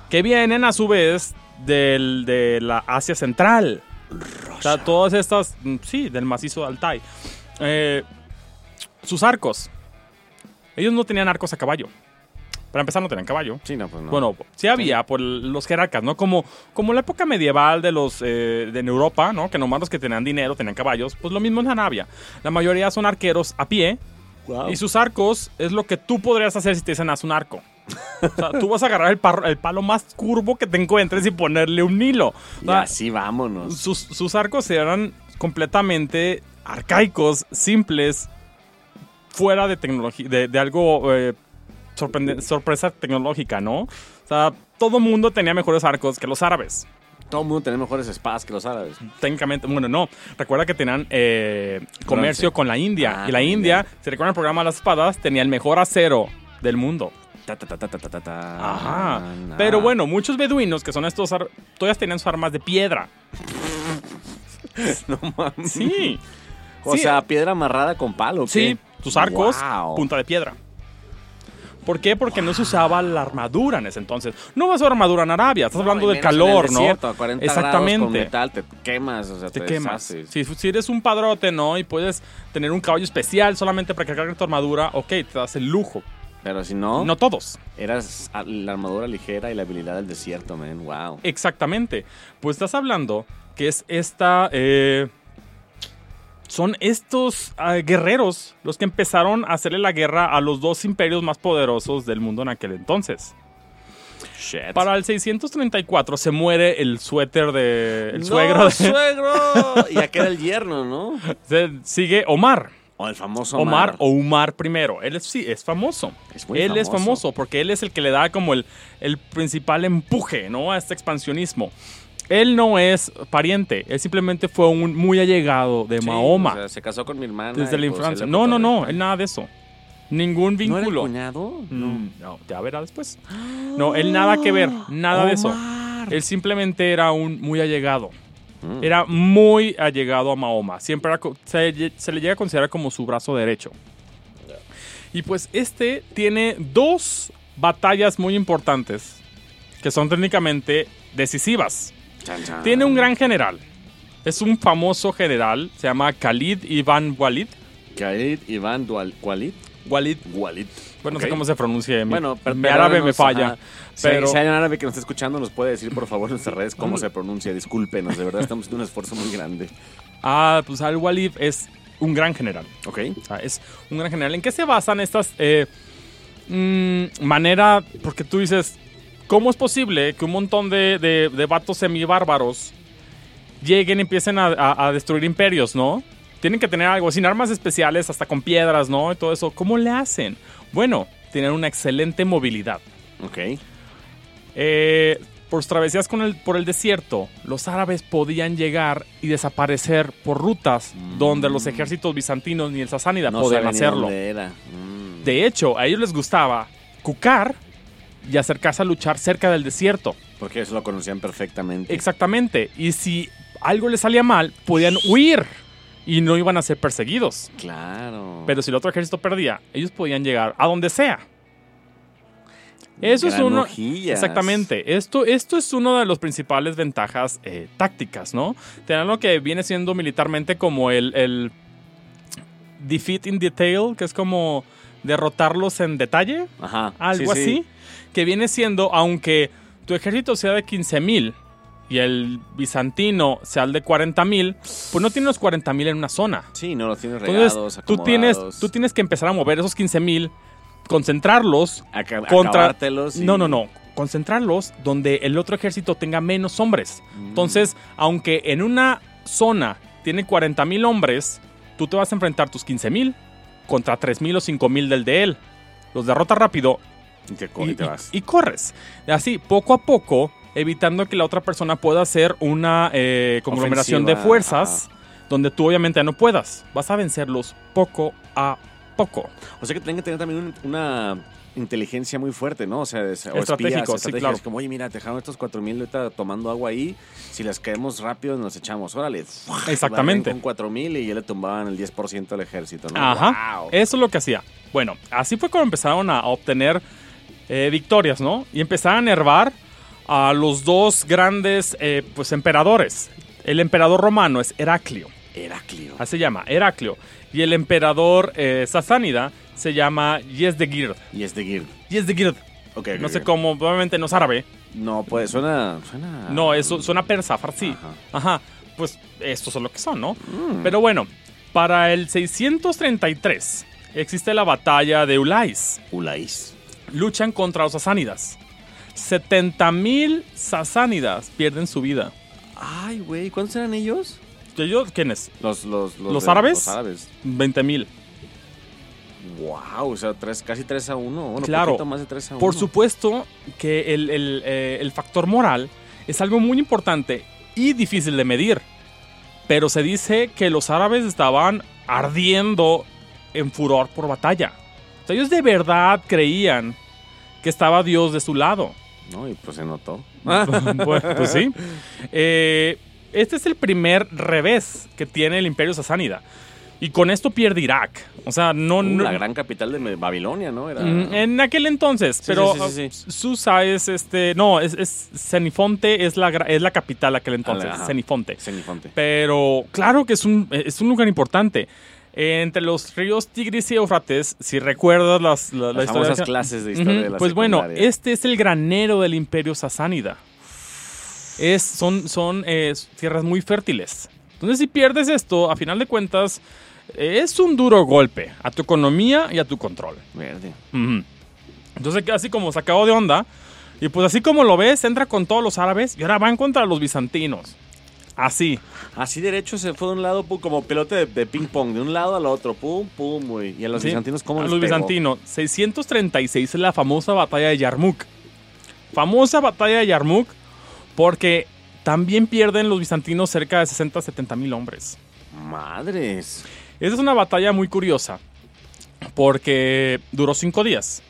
B: Que vienen a su vez del, de la Asia Central. O sea, todas estas, mm, sí, del macizo de Altai. Eh, sus arcos. Ellos no tenían arcos a caballo. Para empezar, no tenían caballo.
A: Sí, no, pues no.
B: Bueno, sí había por los jerarcas, ¿no? Como, como la época medieval de los eh, de en Europa, ¿no? Que nomás los que tenían dinero tenían caballos. Pues lo mismo en Arabia. La mayoría son arqueros a pie.
A: Wow.
B: Y sus arcos es lo que tú podrías hacer si te dicen haz un arco. O sea, tú vas a agarrar el, parro- el palo más curvo que te encuentres y ponerle un hilo. O
A: Y así vámonos.
B: sus, sus arcos eran completamente arcaicos, simples, fuera de tecnología, de, de algo eh, sorpresa tecnológica, ¿no? O sea, todo mundo tenía mejores arcos que los árabes.
A: Todo el mundo tiene mejores espadas que los árabes.
B: Técnicamente, bueno, no. Recuerda que tenían eh, comercio con la India.
A: Ah,
B: y la India,
A: India.
B: si recuerdan el programa de las espadas, tenía el mejor acero del mundo.
A: Ta, ta, ta.
B: Ajá. Pero bueno, muchos beduinos, que son estos, todavía tenían sus armas de piedra. *laughs*
A: no mames.
B: Sí.
A: O
B: Sí.
A: sea, piedra amarrada con palo.
B: Sí, tus arcos,
A: Wow.
B: punta de piedra. ¿Por qué? Porque no se usaba la armadura en ese entonces. No vas a usar armadura en Arabia, estás
A: No,
B: hablando del
A: menos en el
B: calor, ¿no?
A: desierto, a 40 grados
B: Exactamente.
A: con metal, te quemas, o sea, te,
B: te quemas. Si, si eres un padrote, ¿no? Y puedes tener un caballo especial solamente para cargar tu armadura, ok, te das el lujo.
A: Pero si no,
B: No todos.
A: eras la armadura ligera y la habilidad del desierto, man. Wow.
B: Exactamente. Pues estás hablando que es esta. eh, son estos ah, guerreros los que empezaron a hacerle la guerra a los dos imperios más poderosos del mundo en aquel entonces.
A: Shit.
B: Para el 634 se muere el suéter de. El
A: ¡No,
B: suegro de.
A: suegro! *laughs* y ya queda el yerno, ¿no?
B: se- sigue Omar.
A: O el famoso
B: Omar
A: Omar.
B: o Umar primero. Él es, sí, es famoso.
A: Es muy
B: él es
A: famoso.
B: famoso porque él es el que le da como el, el principal empuje, ¿no? A este expansionismo. Él no es pariente, él simplemente fue un muy allegado de
A: Sí,
B: Mahoma
A: o sea, se casó con mi hermana.
B: desde la
A: pues,
B: infancia. No, no, no, él nada de eso. Ningún
A: ¿No era el
B: vínculo.
A: cuñado?
B: Mm, no, ya verá después. No, él nada que ver, nada de eso. Él simplemente era un muy allegado.
A: Mm.
B: Era muy allegado a Mahoma. Siempre era co- se, se le llega a considerar como su brazo derecho. Y pues este tiene dos batallas muy importantes que son técnicamente decisivas.
A: Chan, chan.
B: Tiene un gran general. Es un famoso general. Se llama Khalid Ibn Walid.
A: Khalid Iván Dual Walid.
B: Walid.
A: Walid.
B: Bueno, no sé cómo se pronuncia. Mi,
A: Bueno, per-
B: mi árabe me falla. Pero
A: Si hay un árabe que nos está escuchando, nos puede decir por favor en nuestras redes cómo se pronuncia. Discúlpenos, de verdad estamos haciendo un esfuerzo muy grande.
B: ah, pues Al Walid es un gran general.
A: ¿Ok?
B: O sea, es un gran general. ¿En qué se basan estas eh, mm, manera? Porque tú dices, ¿cómo es posible que un montón de, de, de vatos semibárbaros lleguen y empiecen a, a- a destruir imperios, ¿no? Tienen que tener algo, sin armas especiales, hasta con piedras, ¿no? Y todo eso. ¿Cómo le hacen? Bueno, tienen una excelente movilidad.
A: Ok.
B: Eh, por travesías con el, por el desierto, los árabes podían llegar y desaparecer por rutas donde los ejércitos bizantinos ni el sasánida
A: No
B: podían
A: ni
B: hacerlo.
A: dónde era. Mm.
B: De hecho, a ellos les gustaba cucar y acercarse a luchar cerca del desierto.
A: Porque eso lo conocían perfectamente.
B: Exactamente. Y si algo les salía mal, podían huir y no iban a ser perseguidos.
A: Claro.
B: Pero si el otro ejército perdía, ellos podían llegar a donde sea. Eso es uno. Exactamente. Esto, esto es una de las principales ventajas eh, tácticas, ¿no? Tener lo que viene siendo militarmente como el, el defeat in detail, que es como derrotarlos en detalle,
A: Ajá.
B: algo
A: sí, sí.
B: así, que viene siendo, aunque tu ejército sea de 15.000 y el bizantino sea el de 40.000, pues no tienes los 40.000 en una zona.
A: Sí, no los tienes regados,
B: Entonces, tú tienes, tú tienes que empezar a mover esos 15.000, concentrarlos
A: Aca-
B: contra...
A: acabártelos y-
B: No, no, no. Concentrarlos donde el otro ejército tenga menos hombres.
A: Mm.
B: Entonces, aunque en una zona tiene 40 mil hombres, tú te vas a enfrentar tus 15 mil contra 3 mil o 5 mil del de él. Los derrotas rápido
A: Y te,
B: y,
A: vas.
B: y corres. Así, poco a poco, evitando que la otra persona pueda hacer una eh, conglomeración de fuerzas donde tú obviamente ya no puedas. Vas a vencerlos poco a poco.
A: O sea que tienen que tener también un- una inteligencia muy fuerte, ¿no? O sea, de- o espías,
B: sí, claro.
A: Como, oye, mira, te dejaron estos 4000 ahorita tomando agua ahí. Si las caemos rápido, nos echamos. Órale.
B: Exactamente.
A: Con 4000 y ya le tumbaban el 10% del ejército, ¿no?
B: Ajá.
A: Wow.
B: Eso es lo que hacía. Bueno, así fue como empezaron a obtener eh, victorias, ¿no? Y empezaron a enervar a los dos grandes eh, pues, emperadores. El emperador romano es Heraclio,
A: Heraclio.
B: así se llama, Heraclio. Y el emperador eh, sasánida se llama Yezdegird. Yezdegird.
A: Ok, ok,
B: No sé cómo, obviamente no es árabe.
A: No, pues suena. suena
B: No, eso suena persa, farsi.
A: Ajá.
B: Ajá. Pues estos son lo que son, ¿no?
A: Mm.
B: Pero bueno, para el 633 existe la batalla de Ulais.
A: Ulais.
B: luchan contra los sasánidas. 70.000 sasánidas pierden su vida.
A: Ay, güey, ¿cuántos eran ellos?
B: ¿Y ellos quiénes?
A: Los, los,
B: ¿Los
A: de-
B: árabes?
A: Los árabes.
B: 20.000.
A: Wow, o sea, tres, casi 3 a 1. Bueno,
B: Claro.
A: más de 3 a 1.
B: Por supuesto que el, el, eh, el factor moral es algo muy importante y difícil de medir. Pero se dice que los árabes estaban ardiendo en furor por batalla. O sea, ellos de verdad creían que estaba Dios de su lado.
A: No, y pues se notó. *laughs*
B: Bueno, pues sí. *laughs* Eh, este es el primer revés que tiene el Imperio Sasánida. Y con esto pierde Irak. O sea, no...
A: Uh,
B: no-
A: la gran capital de Babilonia, ¿no? Era...
B: Mm, En aquel entonces, pero
A: sí, sí, sí,
B: uh, Susa es este... No, es, es Cenifonte es la, es la capital aquel entonces,
A: ajá.
B: Cenifonte.
A: Cenifonte.
B: Pero claro que es un, es un lugar importante. Entre los ríos Tigris y Eufrates, si recuerdas las, la, la
A: Las
B: historia...
A: clases de historia
B: Ujú,
A: de la
B: Pues bueno, este es el granero del imperio sasánida. Es, son son eh, tierras muy fértiles. Entonces, si pierdes esto, a final de cuentas, es un duro golpe a tu economía y a tu control.
A: Verde.
B: Ujú. Entonces, así como sacado de onda, y pues así como lo ves, entra con todos los árabes y ahora van contra los bizantinos. Así.
A: Así derecho se fue de un lado pum, como pelote de, de ping pong, de un lado al otro, pum, pum, güey. Y a los
B: Sí,
A: bizantinos, ¿cómo
B: A los bizantinos. 636 es la famosa batalla de Yarmouk. Famosa batalla de Yarmouk porque también pierden los bizantinos cerca de 60 70 mil hombres.
A: Madres.
B: Esa es una batalla muy curiosa porque duró cinco días.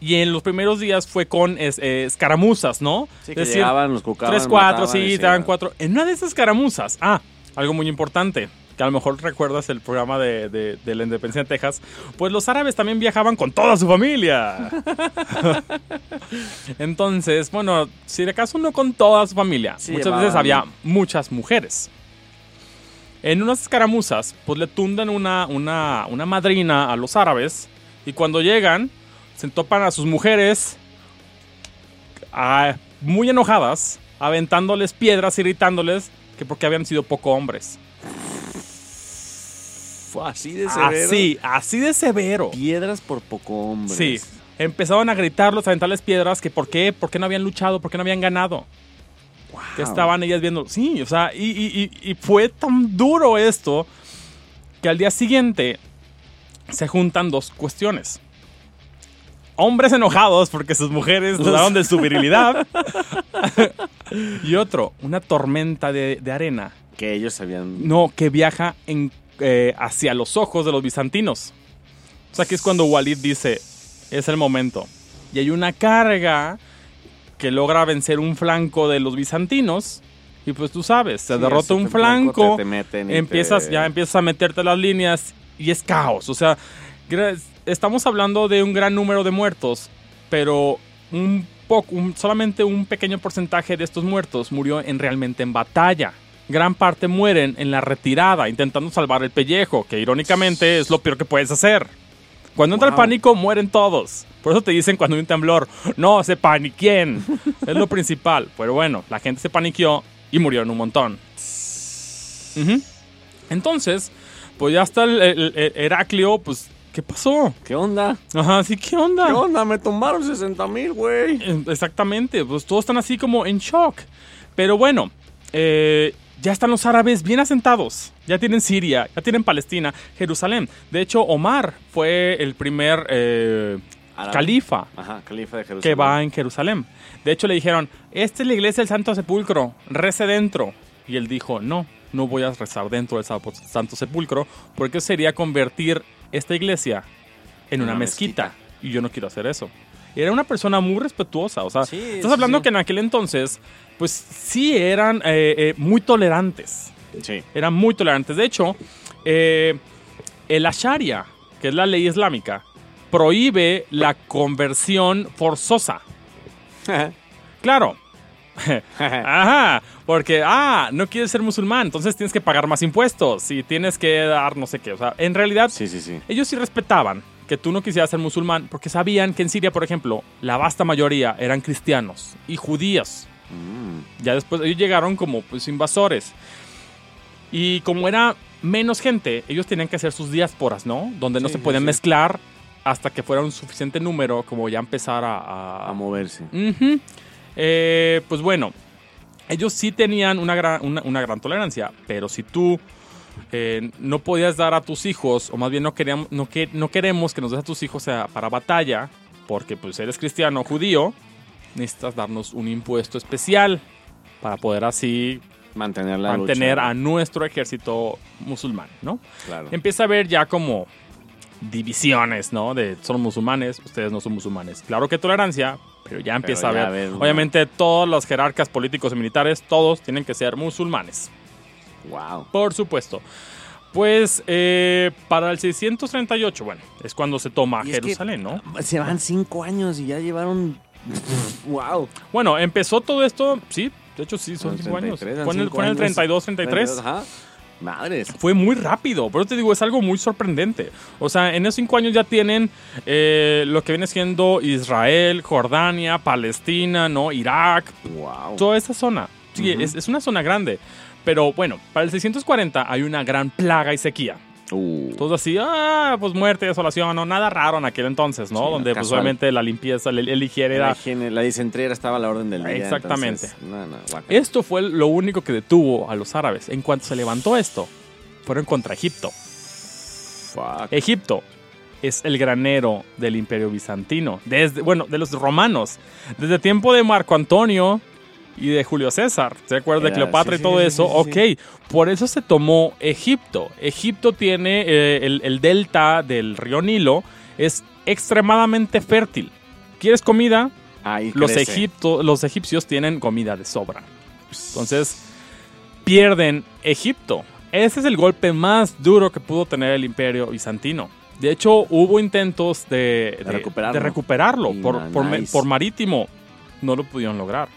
B: Y en los primeros días fue con eh, escaramuzas, ¿no?
A: Sí, que
B: Es decir,
A: llegaban, los cucaban,
B: Tres, cuatro,
A: mataban
B: sí,
A: iban.
B: cuatro. En una de esas escaramuzas, ah, algo muy importante, que a lo mejor recuerdas el programa de, de- de la independencia de Texas, pues los árabes también viajaban con toda su familia. *laughs* Entonces, bueno, si de acaso no con toda su familia,
A: Sí,
B: muchas veces había muchas mujeres. En unas escaramuzas, pues le tundan una, una, una madrina a los árabes y cuando llegan, se topan a sus mujeres muy enojadas, aventándoles piedras, irritándoles, que porque habían sido poco hombres.
A: Fue así de severo.
B: Así, así de severo.
A: Piedras por poco hombre.
B: Sí. Empezaron a gritarlos, a aventarles piedras, que por qué, por qué no habían luchado, por qué no habían ganado. que estaban ellas viendo. Sí, o sea, y, y- y- y fue tan duro esto que al día siguiente se juntan dos cuestiones. Hombres enojados porque sus mujeres dudaron de su *laughs* virilidad. y otro, una tormenta de, de arena.
A: Que ellos habían.
B: No, que viaja en, eh, hacia los ojos de los bizantinos. O sea, que es cuando Walid dice, es el momento. Y hay una carga que logra vencer un flanco de los bizantinos. Y pues tú sabes, se
A: Sí,
B: derrota un
A: flanco
B: flanco,
A: te- te meten y
B: empiezas,
A: te-
B: ya empiezas a meterte las líneas y es caos. O sea, estamos hablando de un gran número de muertos, pero un poco, un- solamente un pequeño porcentaje de estos muertos murió en realmente en batalla. Gran parte mueren en la retirada, intentando salvar el pellejo, que irónicamente es lo peor que puedes hacer. Cuando entra el pánico, mueren todos. Por eso te dicen cuando hay un temblor, no se paniquen. *laughs* es lo principal. Pero bueno, la gente se paniqueó y murieron un montón. Entonces, pues ya está el, el- el Heraclio, pues, ¿qué pasó?
A: ¿Qué onda?
B: Ajá, sí, ¿qué onda?
A: ¿Qué onda? Me tumbaron 60 mil, güey.
B: Eh, Exactamente, pues todos están así como en shock. Pero bueno, eh, ya están los árabes bien asentados. Ya tienen Siria, ya tienen Palestina, Jerusalén. De hecho, Omar fue el primer eh, califa
A: Ajá, califa de Jerusalén.
B: que va en Jerusalén. De hecho, le dijeron, esta es la iglesia del Santo Sepulcro, rece dentro. Y él dijo, no, no voy a rezar dentro del Sa- Santo Sepulcro, porque sería convertir esta iglesia en una,
A: Una
B: mezquita. Y yo no quiero hacer eso. Era una persona muy respetuosa, o sea,
A: Sí,
B: estás hablando
A: sí.
B: que en aquel entonces, pues sí eran eh, eh, muy tolerantes
A: Sí.
B: eran muy tolerantes. De hecho, eh, el Asharia, que es la ley islámica, prohíbe la conversión forzosa. *laughs* Claro. *laughs* Ajá, porque, ah, no quieres ser musulmán, entonces tienes que pagar más impuestos y tienes que dar no sé qué. O sea, en realidad,
A: sí, sí, sí.
B: ellos sí respetaban que tú no quisieras ser musulmán porque sabían que en Siria, por ejemplo, la vasta mayoría eran cristianos y judíos.
A: Mm.
B: Ya después ellos llegaron como pues, invasores. Y como era menos gente, ellos tenían que hacer sus diásporas, ¿no? Donde no se podían
A: sí.
B: mezclar hasta que fuera un suficiente número como ya empezar a... a-
A: A moverse.
B: Eh, pues bueno, ellos sí tenían una gran, una, una gran tolerancia, pero si tú eh, no podías dar a tus hijos, o más bien no, queríamos, no, que, no queremos que nos des a tus hijos para batalla, porque pues eres cristiano o judío, necesitas darnos un impuesto especial para poder así
A: Mantener la
B: mantener
A: lucha.
B: a nuestro ejército musulmán, ¿no?
A: Claro.
B: Empieza a haber ya como divisiones, ¿no? De son musulmanes, ustedes no son musulmanes. Claro que tolerancia, pero ya empieza
A: ya
B: a haber.
A: ves, ¿no?
B: Obviamente todos los jerarcas políticos y militares, todos tienen que ser musulmanes,
A: Wow.
B: por supuesto. Pues eh, para el 638, bueno, es cuando se toma
A: Y es que-
B: Jerusalén, ¿no?
A: Se van cinco años y ya llevaron. *laughs* wow.
B: Bueno, empezó todo esto, sí, de hecho sí, son
A: Son
B: 5 años.
A: 33,
B: Fue en el,
A: cinco
B: fue en el
A: años.
B: 32, 33.
A: Ajá. Madres.
B: fue muy rápido. Pero te digo, es algo muy sorprendente. O sea, en esos cinco años ya tienen eh, lo que viene siendo Israel, Jordania, Palestina, ¿no? Irak,
A: Wow.
B: toda esa zona. Sí, es una zona grande. Pero bueno, para el 640 hay una gran plaga y sequía.
A: Uh.
B: Así, ah, pues muerte, desolación, no, nada raro en aquel entonces, ¿no?
A: Sí,
B: Donde pues
A: casual.
B: obviamente la limpieza, el, el higiene
A: la,
B: era...
A: higiene, la disentería estaba a la orden del día.
B: Exactamente.
A: entonces, no, no, guácala.
B: Esto fue lo único que detuvo a los árabes. En cuanto se levantó esto, fueron contra Egipto.
A: Fuck.
B: Egipto es el granero del imperio bizantino. Desde, bueno, de los romanos. Desde tiempo de Marco Antonio y de Julio César. ¿Se acuerda de Cleopatra
A: sí,
B: y todo
A: sí,
B: eso?
A: sí,
B: ok, por eso se tomó Egipto. Egipto tiene eh, el, el delta del río Nilo. Es extremadamente fértil. ¿Quieres comida?
A: Ahí
B: Los, egipto, los egipcios tienen comida de sobra. Entonces, pierden Egipto. Ese es el golpe más duro que pudo tener el imperio bizantino. De hecho, hubo intentos de, de-
A: recuperarlo.
B: de por marítimo. No lo pudieron lograr.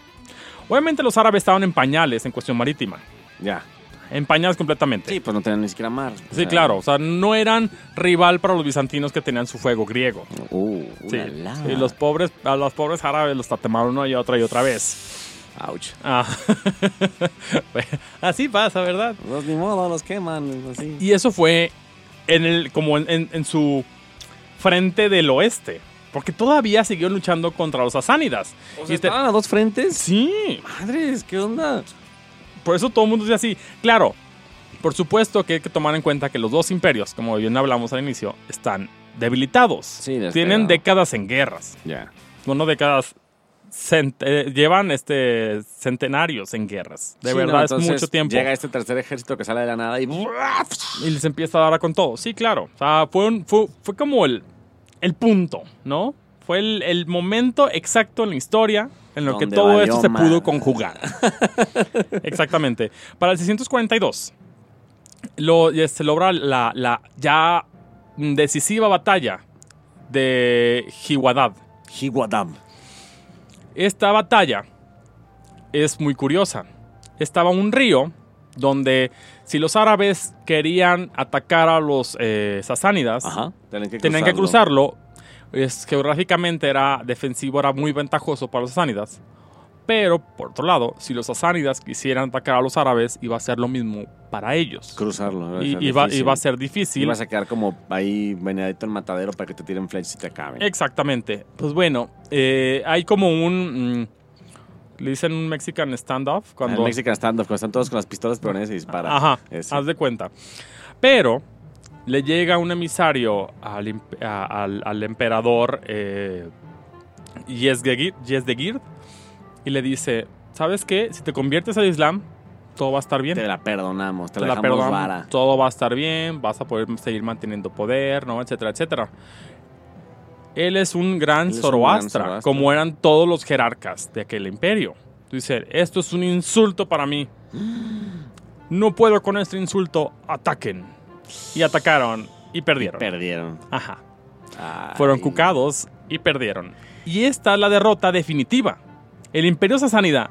B: Obviamente los árabes estaban en pañales en cuestión marítima.
A: Ya.
B: En pañales completamente.
A: Sí, pues no tenían ni siquiera mar.
B: Sí,
A: sea,
B: claro. O sea, no eran rival para los bizantinos que tenían su fuego griego.
A: Uh,
B: Sí,
A: ulala.
B: sí, los pobres, a los pobres árabes los tatemaron una y otra y otra vez.
A: Ouch.
B: Ah. *laughs* Así pasa, ¿verdad?
A: Los ni modo, los queman. Así.
B: Y eso fue en el, como en, en- en su frente del oeste. Porque todavía siguieron luchando contra los sasánidas.
A: O
B: Y
A: sea,
B: te-
A: ¿Estaban a dos frentes?
B: Sí,
A: Madres, ¿qué onda?
B: por eso todo el mundo dice así. Claro, por supuesto que hay que tomar en cuenta que los dos imperios, como bien hablamos al inicio, están debilitados.
A: Sí, les
B: Tienen décadas en guerras.
A: Ya.
B: Bueno, décadas. cent- eh, llevan este centenarios en guerras. De
A: Sí,
B: verdad,
A: no,
B: es mucho tiempo.
A: Llega este tercer ejército que sale de la nada y.
B: Y les empieza a dar con todo. Sí, claro. O sea, fue, un- fue, fue como el, el punto, ¿no? Fue el, el momento exacto en la historia en lo que todo esto se pudo conjugar. *laughs* Exactamente. Para el 642, lo, ya se logra la, la ya decisiva batalla de Hiwadad. Esta batalla es muy curiosa. Estaba un río donde si los árabes querían atacar a los eh, sasánidas,
A: Ajá. Tienen que
B: tenían que cruzarlo. Es, geográficamente era defensivo, era muy ventajoso para los sasánidas. Pero, por otro lado, si los sasánidas quisieran atacar a los árabes, iba a ser lo mismo para ellos.
A: Cruzarlo.
B: Y iba, iba a ser difícil.
A: Ibas a quedar como ahí venadito en matadero para que te tiren flechas y te acaben.
B: Exactamente. Pues bueno, eh, hay como un... mm, le dicen un Mexican standoff. Cuando,
A: El Mexican Standoff, cuando están todos con las pistolas, pero nadie se dispara.
B: Ajá,
A: Ese.
B: haz de cuenta. Pero le llega un emisario al, al, al emperador eh, Yezdegir Yezdegird y le dice, ¿sabes qué? Si te conviertes al Islam, todo va a estar bien.
A: Te la perdonamos, te,
B: Te
A: la,
B: perdonamos,
A: vara.
B: todo va a estar bien, vas a poder seguir manteniendo poder, ¿no? Etcétera, etcétera. Él es un gran
A: un
B: Zoroastra,
A: gran Zoroastra.
B: como eran todos los jerarcas de aquel imperio. Dice, esto es un insulto para mí. *gasps* No puedo con este insulto, ataquen. Y atacaron y perdieron.
A: Perdieron.
B: Ajá.
A: Ay.
B: Fueron cucados y perdieron. Y esta es la derrota definitiva. El imperio sasánida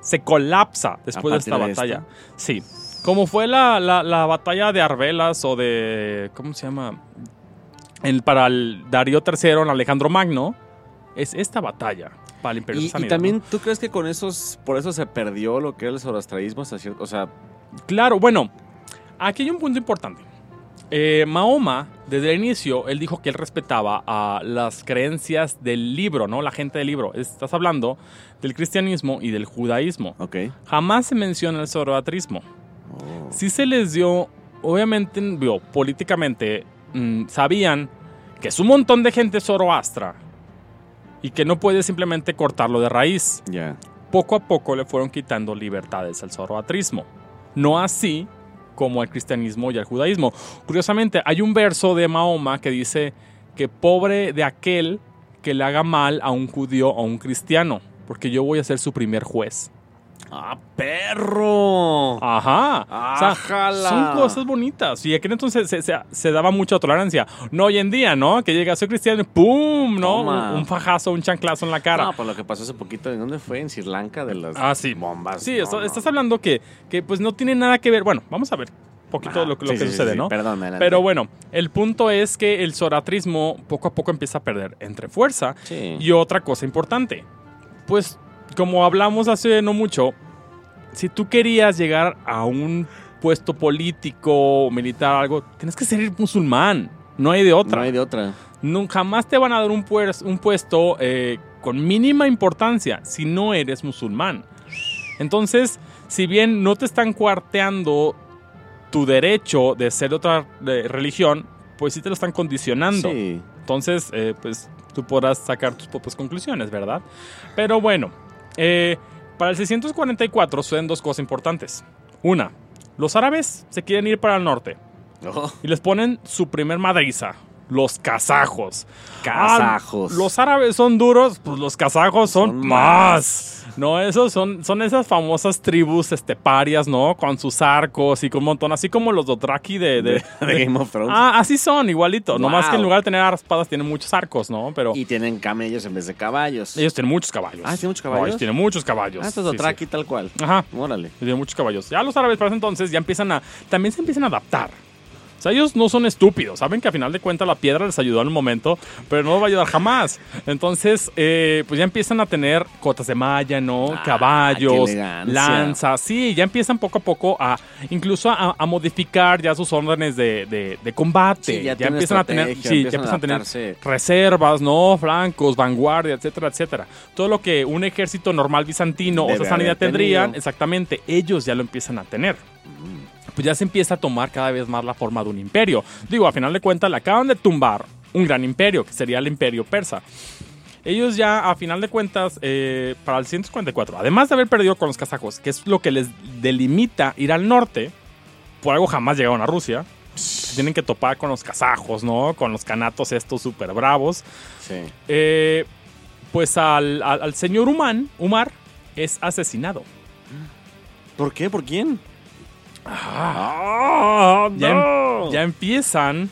B: se colapsa después de esta
A: de
B: batalla.
A: esto.
B: Sí. Como fue la, la- la batalla de Arbelas o de. ¿Cómo se llama? El, para el Darío III, en Alejandro Magno. Es esta batalla para el imperio
A: Y, y también,
B: ¿no?
A: ¿tú crees que con esos, por eso se perdió lo que era el cierto, o sea,
B: Claro, bueno, aquí hay un punto importante. Eh, Mahoma, desde el inicio, él dijo que él respetaba a las creencias del libro, ¿no? La gente del libro. Estás hablando del cristianismo y del judaísmo.
A: ok.
B: Jamás se menciona el zoroastrismo.
A: Oh.
B: Sí se les dio, obviamente, vio, políticamente, mm, sabían que es un montón de gente zoroastra y que no puede simplemente cortarlo de raíz
A: Ya.
B: poco a poco le fueron quitando libertades al zoroastrismo. No así como al cristianismo y al judaísmo. Curiosamente, hay un verso de Mahoma que dice que pobre de aquel que le haga mal a un judío o a un cristiano, porque yo voy a ser su primer juez.
A: ¡Ah, perro!
B: Ajá. O sea,
A: ¡Ájala!
B: son cosas bonitas. Y aquel entonces se, se- se daba mucha tolerancia. No hoy en día, ¿no? Que llega, soy cristiano y ¡pum! ¿no? Un, un fajazo, un chanclazo en la cara.
A: No, por lo que pasó hace poquito, ¿en dónde fue? En Sri Lanka, de las
B: Ah, sí.
A: bombas.
B: Sí,
A: No,
B: esto-
A: no.
B: estás hablando que, que pues no tiene nada que ver. Bueno, vamos a ver un poquito
A: Ajá.
B: lo, que- lo
A: Sí,
B: que
A: sí, sí,
B: sucede,
A: sí.
B: ¿no?
A: Perdón.
B: Pero bueno, el punto es que el zoratrismo poco a poco empieza a perder entre fuerza
A: Sí.
B: y otra cosa importante. Pues, como hablamos hace no mucho, si tú querías llegar a un puesto político, militar, algo, tienes que ser musulmán. No hay de otra.
A: No hay de otra.
B: Jamás te van a dar un, pues- un puesto eh, con mínima importancia si no eres musulmán. Entonces, si bien no te están cuarteando tu derecho de ser de otra religión, pues sí te lo están condicionando.
A: Sí.
B: Entonces, eh, pues tú podrás sacar tus propias conclusiones, ¿verdad? Pero bueno, eh, para el 644 suceden dos cosas importantes. Una, los árabes se quieren ir para el norte
A: Oh,
B: y les ponen su primer madriza. Los kazajos.
A: Kazajos.
B: Ah, los árabes son duros, pues los kazajos son,
A: Son
B: más. No, esos son, son esas famosas tribus esteparias, ¿no? Con sus arcos y con un montón, así como los Dothraki de, de,
A: de, de Game of Thrones.
B: Ah, así son, igualito. Nomás
A: Wow.
B: que en lugar de tener espadas tienen muchos arcos, ¿no? Pero
A: Y tienen camellos en vez de caballos.
B: ellos tienen muchos caballos.
A: Ah, ¿tienen muchos
B: No,
A: caballos?
B: ellos tienen muchos caballos.
A: Ah, esto es
B: Sí,
A: Dothraki
B: sí.
A: tal cual.
B: Ajá.
A: Órale.
B: Tienen muchos caballos. Ya los árabes para ese entonces ya empiezan a... También se empiezan a adaptar. O sea, ellos no son estúpidos. Saben que a final de cuentas la piedra les ayudó en un momento, pero no va a ayudar jamás. Entonces, eh, pues ya empiezan a tener cotas de malla, ¿no?
A: Ah,
B: Caballos, lanzas. Sí, ya empiezan poco a poco a incluso a, a modificar ya sus órdenes de, de- de combate.
A: Sí, ya
B: empiezan a tener, sí, ya
A: empiezan a
B: tener reservas, ¿no? Flancos, vanguardia, etcétera, etcétera. Todo lo que un ejército normal bizantino o
A: Debe
B: sasanida
A: haber
B: tendrían, exactamente, ellos ya lo empiezan a tener. Pues ya se empieza a tomar cada vez más la forma de un imperio. Digo, a final de cuentas le acaban de tumbar un gran imperio, que sería el imperio persa. Ellos ya, a final de cuentas, eh, para el 154, además de haber perdido con los kazajos, que es lo que les delimita ir al norte, por algo jamás llegaron a Rusia, tienen que topar con los kazajos, ¿no? Con los canatos estos súper bravos.
A: Sí.
B: Eh, pues al, al- al señor Uman, Umar es asesinado.
A: ¿Por qué? ¿Por quién?
B: Ah, ya, em- ya empiezan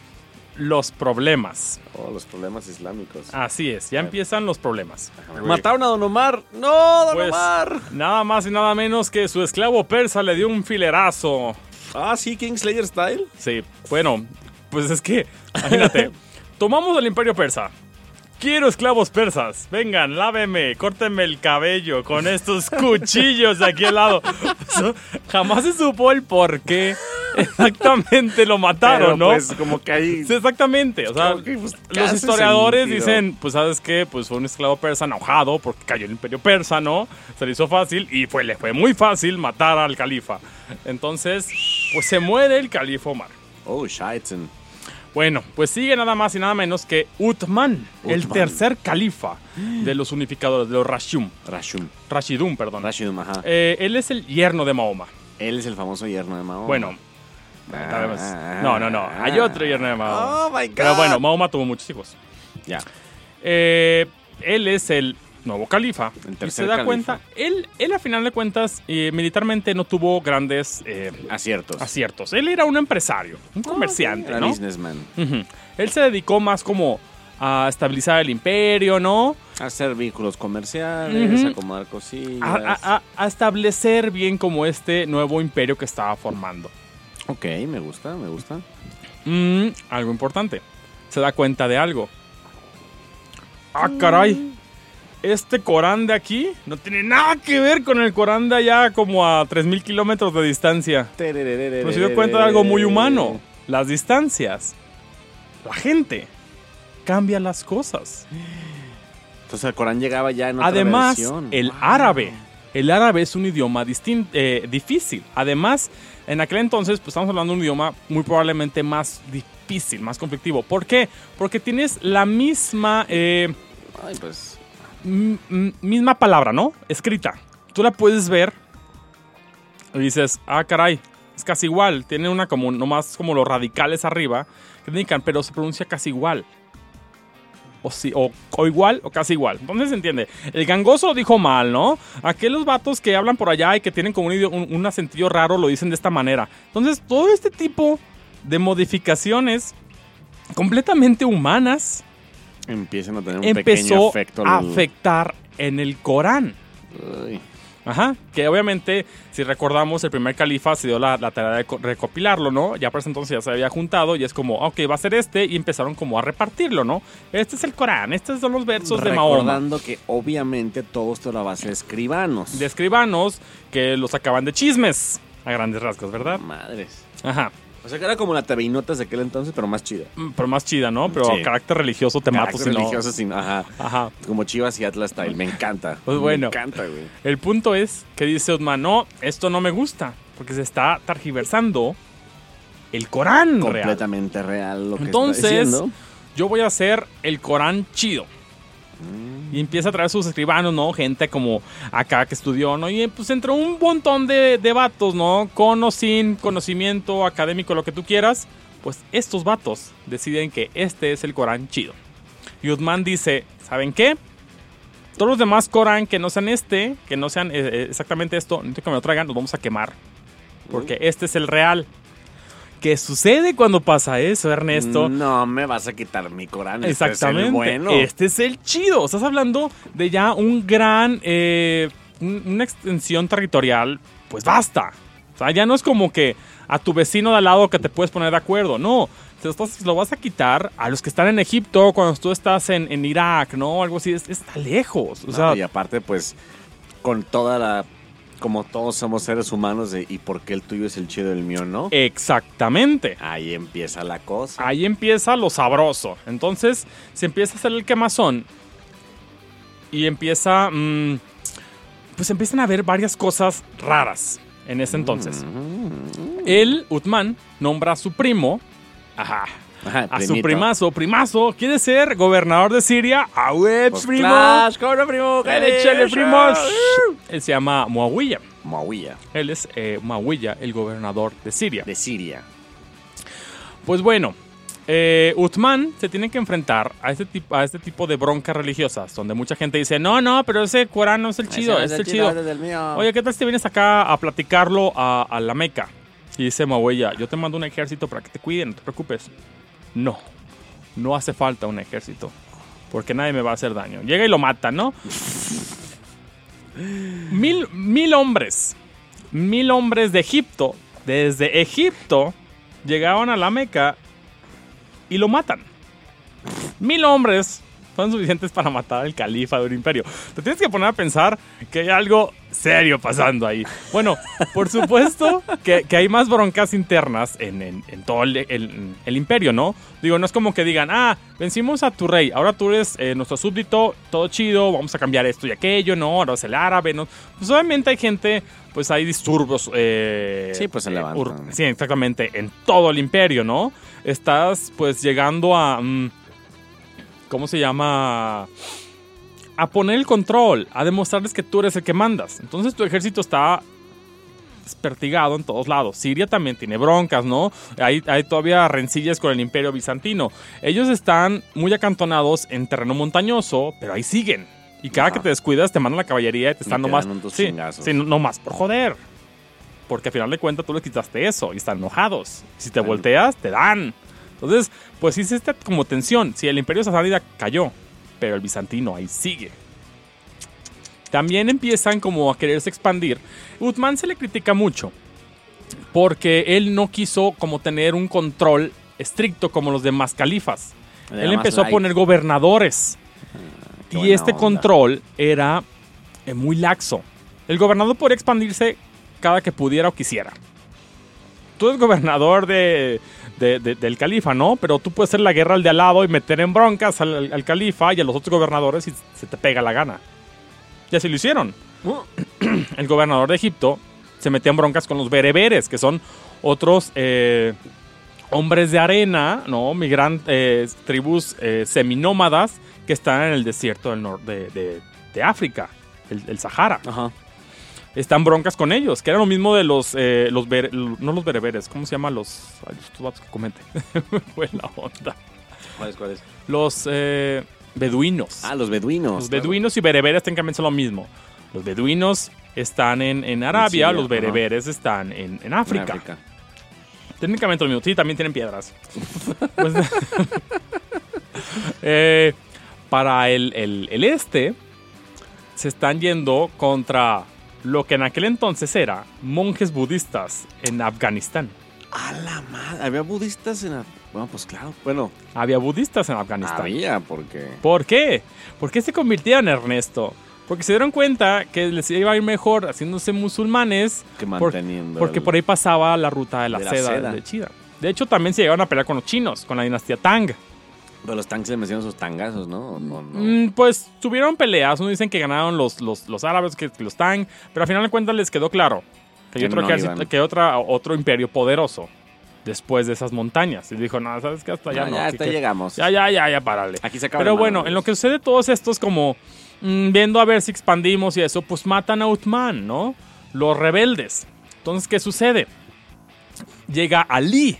B: los problemas.
A: Oh, los problemas islámicos.
B: Así es, ya empiezan los problemas.
A: ¿Mataron a Don Omar? ¡No, Don
B: Pues,
A: Omar!
B: Nada más y nada menos que su esclavo persa le dio un filerazo.
A: Ah, sí, Kingslayer Style.
B: Sí, bueno, pues es que, imagínate, *laughs* tomamos el imperio persa. Quiero esclavos persas. Vengan, láveme, córtenme el cabello con estos cuchillos de aquí al lado. Eso, jamás se supo el por qué exactamente lo mataron,
A: Pero,
B: ¿no?
A: Pues como que ahí.
B: Sí, exactamente. O sea,
A: que, pues,
B: los historiadores dicen, pues, ¿sabes qué? Pues fue un esclavo persa enojado porque cayó el imperio persa, ¿no? Se le hizo fácil y fue, le fue muy fácil matar al califa. Entonces, pues se muere el califa Omar.
A: Oh, Scheitzen.
B: Bueno, pues sigue nada más y nada menos que Uthman, el tercer califa de los unificadores, de los Rashum.
A: Rashum.
B: Rashidun, perdón.
A: Rashidum, ajá.
B: Eh, él es el yerno de Mahoma.
A: Él es el famoso yerno de Mahoma.
B: Bueno,
A: Ah,
B: sabemos. no, no, no. Hay otro yerno de Mahoma.
A: Oh my God.
B: Pero bueno, Mahoma tuvo muchos hijos.
A: Ya.
B: Eh, él es el nuevo califa.
A: El
B: y se da
A: califa.
B: cuenta, él, él a final de cuentas, eh, militarmente no tuvo grandes eh,
A: Aciertos.
B: aciertos. Él era un empresario, un comerciante,
A: Era
B: ¿no?
A: businessman.
B: Él se dedicó más como a estabilizar el imperio, ¿no?
A: Hacer vehículos comerciales,
B: Ujú.
A: acomodar cosillas.
B: A, a- a- a establecer bien como este nuevo imperio que estaba formando.
A: Ok, me gusta, me gusta.
B: Mm, algo importante. Se da cuenta de algo. Ah, caray. Este Corán de aquí no tiene nada que ver con el Corán de allá como a 3.000 kilómetros de distancia. Pero se dio cuenta de algo muy humano. Las distancias. La gente. Cambia las cosas.
A: Entonces el Corán llegaba ya en otra
B: Además,
A: versión.
B: el
A: Wow.
B: árabe. El árabe es un idioma eh, difícil. Además, en aquel entonces, pues estamos hablando de un idioma muy probablemente más difícil, más conflictivo. ¿Por qué? Porque tienes la misma, eh,
A: Ay, pues.
B: Misma palabra, ¿no? Escrita. Tú la puedes ver y dices, ah, caray, es casi igual. Tiene una como, nomás como los radicales arriba que indican, pero se pronuncia casi igual. O, igual o casi igual. Entonces se entiende. El gangoso lo dijo mal, ¿no? Aquellos vatos que hablan por allá y que tienen como un, un, un acentillo raro lo dicen de esta manera. Entonces, todo este tipo de modificaciones completamente humanas
A: Empiezan a tener un pequeño
B: empezó
A: efecto.
B: a afectar en el Corán. Ajá, que obviamente, si recordamos, el primer califa se dio la, la tarea de co- recopilarlo, ¿no? Ya por ese entonces ya se había juntado y es como, ok, va a ser este, y empezaron como a repartirlo, ¿no? Este es el Corán, estos son los versos de Mahoma.
A: Recordando que obviamente todo esto era base de escribanos.
B: De escribanos que los sacaban de chismes, a grandes rasgos, ¿verdad?
A: Madres.
B: Ajá,
A: O sea que era como la TV Notas de aquel entonces, pero más chida.
B: Mm, pero más chida, ¿no? Pero
A: Sí.
B: carácter religioso te mato
A: Carácter
B: si no-
A: religioso, sin- ajá.
B: Ajá.
A: Como Chivas y Atlas Style. Me encanta. *laughs*
B: Pues bueno.
A: Me encanta, güey.
B: El punto es que dice Osman, no, esto no me gusta, porque se está targiversando el Corán real.
A: Completamente real lo que
B: Entonces,
A: está diciendo.
B: yo voy a hacer el Corán chido. Y empieza a traer sus escribanos, ¿no? Gente como acá que estudió, ¿no? Y pues entró un montón de, de vatos, ¿no? Con o sin conocimiento académico, lo que tú quieras. Pues estos vatos deciden que este es el Corán chido. Y Uthman dice, ¿saben qué? Todos los demás Corán que no sean este, que no sean eh, eh, exactamente esto, necesito que me lo traigan, los vamos a quemar. Porque este es el real. ¿Qué sucede cuando pasa eso, Ernesto?
A: No me vas a quitar mi Corán. este
B: Exactamente.
A: es el bueno.
B: Este es el chido. Estás hablando de ya un gran. eh, un- una extensión territorial. Pues basta. O sea, ya no es como que. a tu vecino de al lado que te puedes poner de acuerdo. No, te lo, estás- lo vas a quitar a los que están en Egipto cuando tú estás en, en Irak, ¿no? Algo así. Es- está lejos. O
A: No,
B: sea,
A: y aparte, pues, con toda la. Como todos somos seres humanos, de, ¿y por qué el tuyo es el chido y el mío no?
B: exactamente.
A: Ahí empieza la cosa.
B: Ahí empieza lo sabroso. Entonces se empieza a hacer el quemazón. Y empieza. mm, pues empiezan a haber varias cosas raras en ese entonces.
A: Mm.
B: Él, Uthman, nombra a su primo. Ajá.
A: Ajá,
B: A su primazo, primazo, quiere ser gobernador de Siria. ¡A web,
A: Pues,
B: primo!
A: Clash, cobra, primo!
B: ¡Échale,
A: ¡Échale,
B: primo! Él se llama Muawiyah.
A: Muawiyah,
B: Él es eh, Muawiyah, el gobernador de Siria.
A: de Siria.
B: Pues bueno, eh, Uthman se tiene que enfrentar a este, tipo, a este tipo de broncas religiosas, donde mucha gente dice, no, no, pero ese Corán no es el chido,
A: Ese
B: es el chido.
A: es el mío.
B: Oye, ¿qué tal si te vienes acá a platicarlo a, a la Meca? Y dice Muawiyah, yo te mando un ejército para que te cuiden, no te preocupes. No, no hace falta un ejército, porque nadie me va a hacer daño. Llega y lo mata, ¿no? mil, mil hombres, mil hombres de Egipto, desde Egipto, llegaban a la Meca y lo matan. Mil hombres son suficientes para matar al califa de un imperio. Te tienes que poner a pensar que hay algo serio pasando ahí. Bueno, por supuesto que, que hay más broncas internas en, en- en todo el, el- el imperio, ¿no? Digo, no es como que digan, ah, vencimos a tu rey, ahora tú eres eh, nuestro súbdito, todo chido, vamos a cambiar esto y aquello, ¿no? Ahora es el árabe, ¿no? Pues obviamente hay gente, pues hay disturbios. eh,
A: Sí, pues se
B: eh, sí, exactamente, en todo el imperio, ¿no? Estás pues llegando a... mm, ¿Cómo se llama? A poner el control, a demostrarles que tú eres el que mandas. Entonces tu ejército está despertigado en todos lados. Siria también tiene broncas, ¿no? Hay, hay todavía rencillas con el imperio bizantino. Ellos están muy acantonados en terreno montañoso, pero ahí siguen. Y cada
A: Ajá.
B: que te descuidas te mandan la caballería y te están nomás... sí, sí, no- nomás por joder. Porque al final de cuentas tú les quitaste eso y están enojados. Si te volteas, te dan. Entonces, pues sí como tensión. Si el imperio sasánida cayó, pero el bizantino ahí sigue. También empiezan como a quererse expandir. Uthman se le critica mucho porque él no quiso como tener un control estricto como los demás califas.
A: Era
B: Él empezó a poner gobernadores.
A: qué
B: y este
A: onda.
B: control era eh, muy laxo. El gobernador podía expandirse cada que pudiera o quisiera. Tú eres gobernador de, de- de- del califa, ¿no? Pero tú puedes hacer la guerra al de al lado y meter en broncas al, al- al califa y a los otros gobernadores si se te pega la gana. Y así lo hicieron. *clears throat* El gobernador de Egipto se metía en broncas con los bereberes, que son otros eh, hombres de arena, ¿no? Migrantes, tribus eh, seminómadas que están en el desierto del nor- de, de- de África, el, el Sahara.
A: Ajá.
B: Están broncas con ellos, que era lo mismo de los, eh, los bere- no los bereberes, ¿cómo se llaman los, ay, vatos que comenten? *laughs* Fue la onda.
A: ¿Cuáles, cuáles?
B: Los eh, beduinos.
A: Ah, los beduinos.
B: Los
A: claro.
B: beduinos y bereberes técnicamente son lo mismo. Los beduinos están en, en Arabia, los bereberes están en, en
A: En
B: África.
A: África.
B: Técnicamente lo mismo. Sí, también tienen piedras. *laughs* Pues, *laughs* eh, para el, el- el este, se están yendo contra lo que en aquel entonces era monjes budistas en Afganistán.
A: A la madre. Había budistas en. Af- Bueno, pues claro. Bueno,
B: Había budistas en Afganistán.
A: había, porque.
B: ¿Por qué? ¿Por qué se convirtieron, Ernesto? Porque se dieron cuenta que les iba a ir mejor haciéndose musulmanes
A: Que
B: por-
A: manteniendo.
B: porque
A: el-
B: por ahí pasaba la ruta de la,
A: De la
B: seda,
A: seda.
B: de China. De hecho, también se llegaron a pelear con los chinos, con la dinastía Tang.
A: Pero los tanques le metieron sus tangazos, ¿no? ¿O no, no?
B: Mm, pues tuvieron peleas. Uno dicen que ganaron los, los, los árabes, que, que los Tang. Pero al final de cuentas les quedó claro que hay
A: Que
B: otro,
A: no
B: que otra, otro imperio poderoso después de esas montañas. Y dijo, no, ¿sabes qué? Hasta allá
A: Ya,
B: no.
A: ya,
B: que-
A: hasta
B: que-
A: llegamos.
B: ya, ya, ya, ya, párale.
A: Aquí se acaba
B: Pero bueno, en lo que sucede todos estos como mm, viendo a ver si expandimos y eso, pues matan a Uthman, ¿no? Los rebeldes. Entonces, ¿qué sucede? Llega Ali.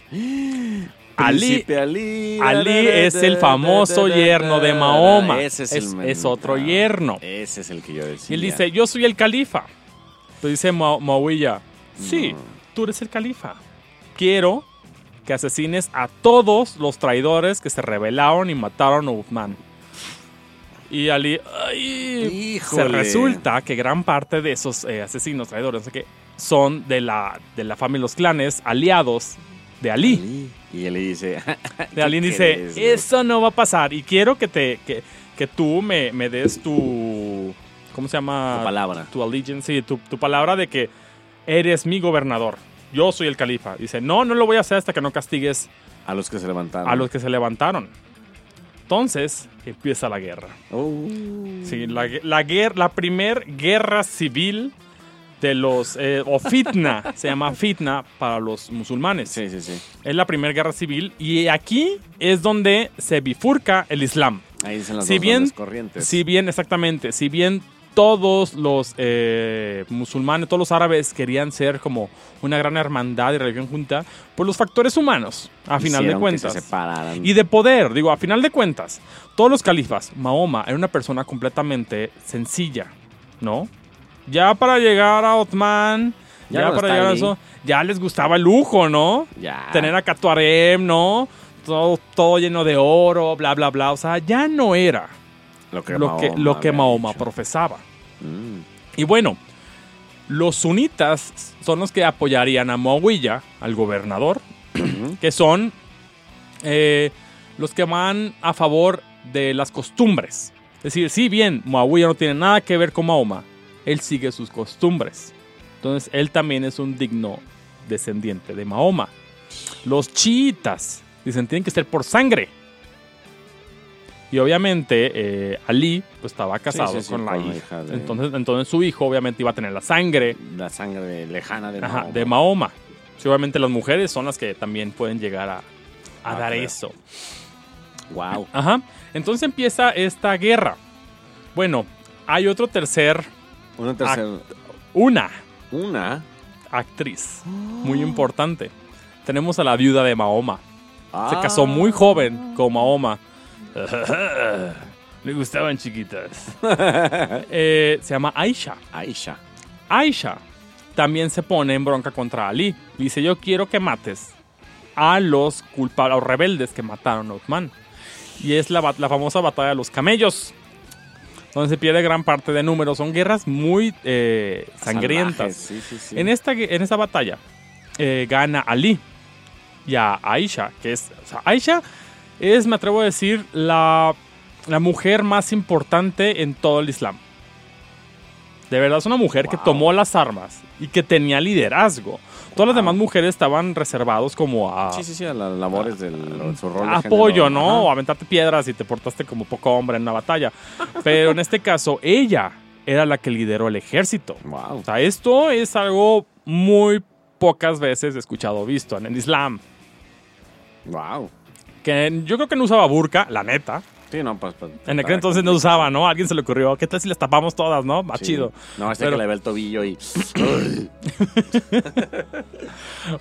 B: Ali,
A: Ali.
B: Ali es el famoso yerno de Mahoma.
A: Ese es,
B: Es-
A: el
B: es otro
A: ah,
B: yerno.
A: Ese es el que yo decía.
B: Y él dice, yo soy el califa. Entonces dice Mu- Muawiyah, sí,
A: No.
B: tú eres el califa. Quiero que asesines a todos los traidores que se rebelaron y mataron a Uthman. Y Ali, ay, se resulta que gran parte de esos eh, asesinos traidores, no sé qué, son de la, de la familia de los clanes aliados de Ali.
A: Ali. Y él le dice. *laughs* ¿qué
B: dice, eso no va a pasar y quiero que te que, que tú me, me des tu ¿cómo se llama?
A: Tu palabra.
B: Tu allegiance, sí, tu, tu palabra de que eres mi gobernador. Yo soy el califa. Dice, no, no lo voy a hacer hasta que no castigues
A: A los que se levantaron.
B: a los que se levantaron. Entonces empieza la guerra.
A: Oh.
B: Sí, la, la, la primer guerra civil de los... eh, o fitna, *laughs* se llama fitna para los musulmanes.
A: Sí, sí, sí.
B: Es la primera guerra civil y aquí es donde se bifurca el Islam.
A: Ahí dicen las
B: Si
A: dos
B: bien-
A: corrientes.
B: Si bien, exactamente, si bien todos los eh, musulmanes, todos los árabes querían ser como una gran hermandad y religión junta, por los factores humanos, a final de
A: que
B: cuentas.
A: se.
B: Y de poder, digo, a final de cuentas, todos los califas, Mahoma era una persona completamente sencilla, ¿no? Ya para llegar a Otman,
A: Ya
B: para llegar a eso, ya les gustaba el lujo, ¿no?
A: Ya.
B: Tener acá tu harem, ¿no? Todo, todo lleno de oro, bla, bla, bla. O sea, ya no era
A: lo que
B: lo que, lo que Mahoma profesaba.
A: Mm.
B: Y bueno, los sunitas son los que apoyarían a Muawiyah, al gobernador, que son eh, los que van a favor de las costumbres. Es decir, si bien Muawiyah no tiene nada que ver con Mahoma, él sigue sus costumbres. Entonces, él también es un digno descendiente de Mahoma. Los chiitas dicen tienen que ser por sangre. Y obviamente eh, Ali pues estaba casado
A: sí, sí,
B: con, la,
A: con la
B: hija.
A: hija de-
B: Entonces, entonces su hijo obviamente iba a tener la sangre
A: La sangre lejana de
B: ajá,
A: Mahoma.
B: de Mahoma. Sí, obviamente las mujeres son las que también pueden llegar a, a
A: Ah,
B: dar
A: claro.
B: eso.
A: Wow.
B: Ajá. Entonces empieza esta guerra. Bueno, hay otro tercer,
A: Una tercera.
B: una
A: Una.
B: actriz muy importante. Tenemos a la viuda de Mahoma. Se
A: Ah.
B: casó muy joven con Mahoma. *laughs* Le gustaban chiquitas. *laughs* Eh, se llama Aisha.
A: Aisha.
B: Aisha también se pone en bronca contra Ali. Dice, yo quiero que mates a los culpables, a los rebeldes que mataron a Uthman. Y es la, la famosa batalla de los camellos. Donde se pierde gran parte de números. Son guerras muy eh, sangrientas.
A: Salvajes, Sí, sí, sí.
B: En, esta, en batalla eh, gana Ali y a Aisha, que es... o sea, Aisha es, me atrevo a decir, la, la mujer más importante en todo el Islam. De verdad, es una mujer que tomó las armas y que tenía liderazgo. Todas las demás mujeres estaban reservados como a
A: Sí, sí, sí, a las labores del su rol de
B: apoyo,
A: género.
B: ¿no? O aventarte piedras y te portaste como poco hombre en una batalla. Pero en este caso, ella era la que lideró el ejército.
A: Wow.
B: O sea, esto es algo muy pocas veces escuchado o visto en el Islam.
A: Wow.
B: Que yo creo que no usaba burka, la neta.
A: Sí, no, pues. pues,
B: En aquel entonces no usaba, ¿no? A alguien se le ocurrió, ¿qué tal si las tapamos todas, no? Va
A: Sí.
B: chido.
A: No, este
B: Pero-
A: que le ve el tobillo y. *laughs*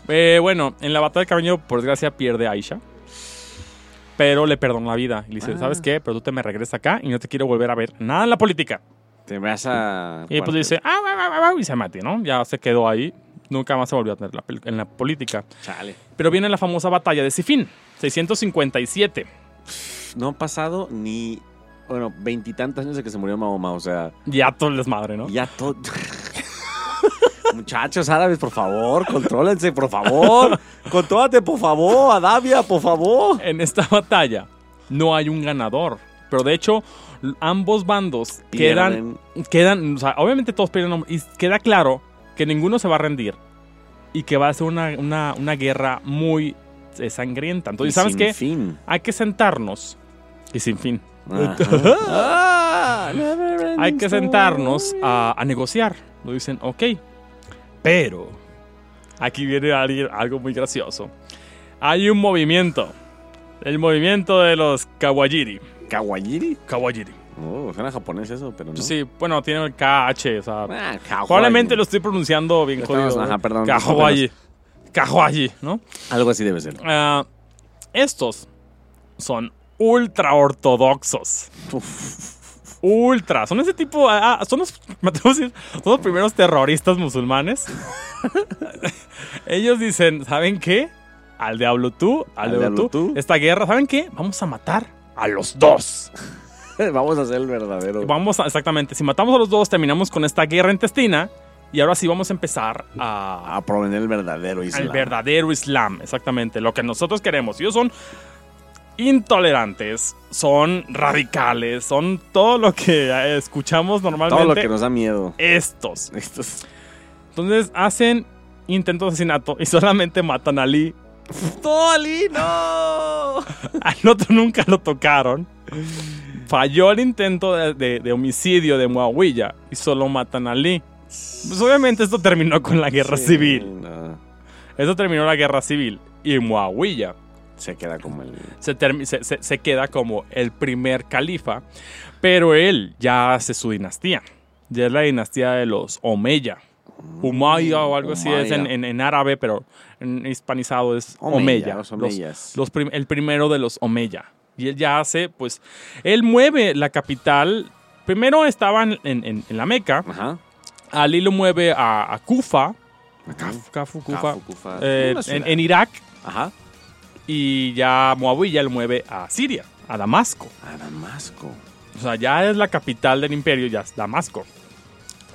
B: Eh, bueno, en la batalla de Cabaño, por desgracia, pierde a Aisha. Pero le perdonó la vida. Y le dice,
A: Ah.
B: ¿sabes qué? Pero tú te me regresas acá y no te quiero volver a ver nada en la política.
A: Te vas a.
B: Y pues dice, ah, ah, ah, ah", y se mate, ¿no? Ya se quedó ahí. Nunca más se volvió a tener la en la política.
A: Chale.
B: Pero viene la famosa batalla de Sifín, 657.
A: No han pasado ni. Bueno, veintitantos años de que se murió Mahoma, o sea.
B: Ya todo el desmadre, ¿no?
A: Ya todo. *laughs* Muchachos árabes, por favor, contrólense, por favor. Contrólate, por favor, Adavia, por favor.
B: En esta batalla no hay un ganador. Pero de hecho, ambos bandos quedan,
A: Pierden.
B: quedan, o sea, obviamente todos pierden y queda claro que ninguno se va a rendir y que va a ser una, una- una guerra muy eh, sangrienta. Entonces,
A: Y
B: ¿sabes qué?
A: Fin.
B: Hay que sentarnos y sin fin. *laughs*
A: Ah, *laughs*
B: Hay que sentarnos a, a negociar. Lo dicen, ok. Pero aquí viene algo muy gracioso. Hay un movimiento. El movimiento de los Kawajiri.
A: ¿Kawajiri?
B: Kawajiri.
A: Oh, suena japonés eso, pero no.
B: Sí, bueno, tiene el KH, o sea,
A: Ah,
B: probablemente lo estoy pronunciando bien
A: Estamos-
B: jodido.
A: ajá,
B: ¿no?
A: perdón,
B: Kawaii. Kawaii, ¿no?
A: Algo así debe ser.
B: Ah, estos son ultra ortodoxos. Ultra. Son ese tipo. ah, ah, son los. Me atrevo a decir. Son los primeros terroristas musulmanes. Ellos dicen: ¿Saben qué? Al diablo tú, al,
A: Al
B: diablo,
A: diablo
B: tú.
A: tú.
B: Esta guerra, ¿saben qué? Vamos a matar a los dos. *laughs*
A: Vamos a hacer el verdadero.
B: Vamos a, exactamente. Si matamos a los dos, terminamos con esta guerra intestina Y ahora sí vamos a empezar a,
A: A proveer el verdadero Islam.
B: al verdadero Islam, exactamente, lo que nosotros queremos. Ellos son intolerantes, son radicales, son todo lo que escuchamos normalmente.
A: Todo lo que nos da miedo.
B: Estos.
A: Estos-
B: Entonces hacen intentos de asesinato y solamente matan a Ali.
A: ¡No, Ali, no! *laughs*
B: Al otro nunca lo tocaron. Falló el intento de, de- de homicidio de Muawiyah y solo matan a Ali. Pues obviamente esto terminó con la guerra
A: Sí,
B: civil.
A: no.
B: Esto terminó la guerra civil. Y Muawiyah
A: Se queda como el.
B: se, se- se- se queda como el primer califa, pero él ya hace su dinastía. Ya es la dinastía de los Omeya. Umayya o algo así es en, en- en árabe, pero en hispanizado es
A: Omeya, los omeyas.
B: los prim- el primero de los Omeya. Y él ya hace, pues, él mueve la capital. Primero estaban en, en- la Meca,
A: Ajá.
B: Ali lo mueve a, a Kufa,
A: Caf-
B: Cafu, Kufa,
A: Cafu, Kufa.
B: eh, en Irak,
A: Ajá.
B: Y ya Muawiyah lo mueve a Siria, a Damasco.
A: A Damasco.
B: O sea, ya es la capital del imperio, ya es Damasco.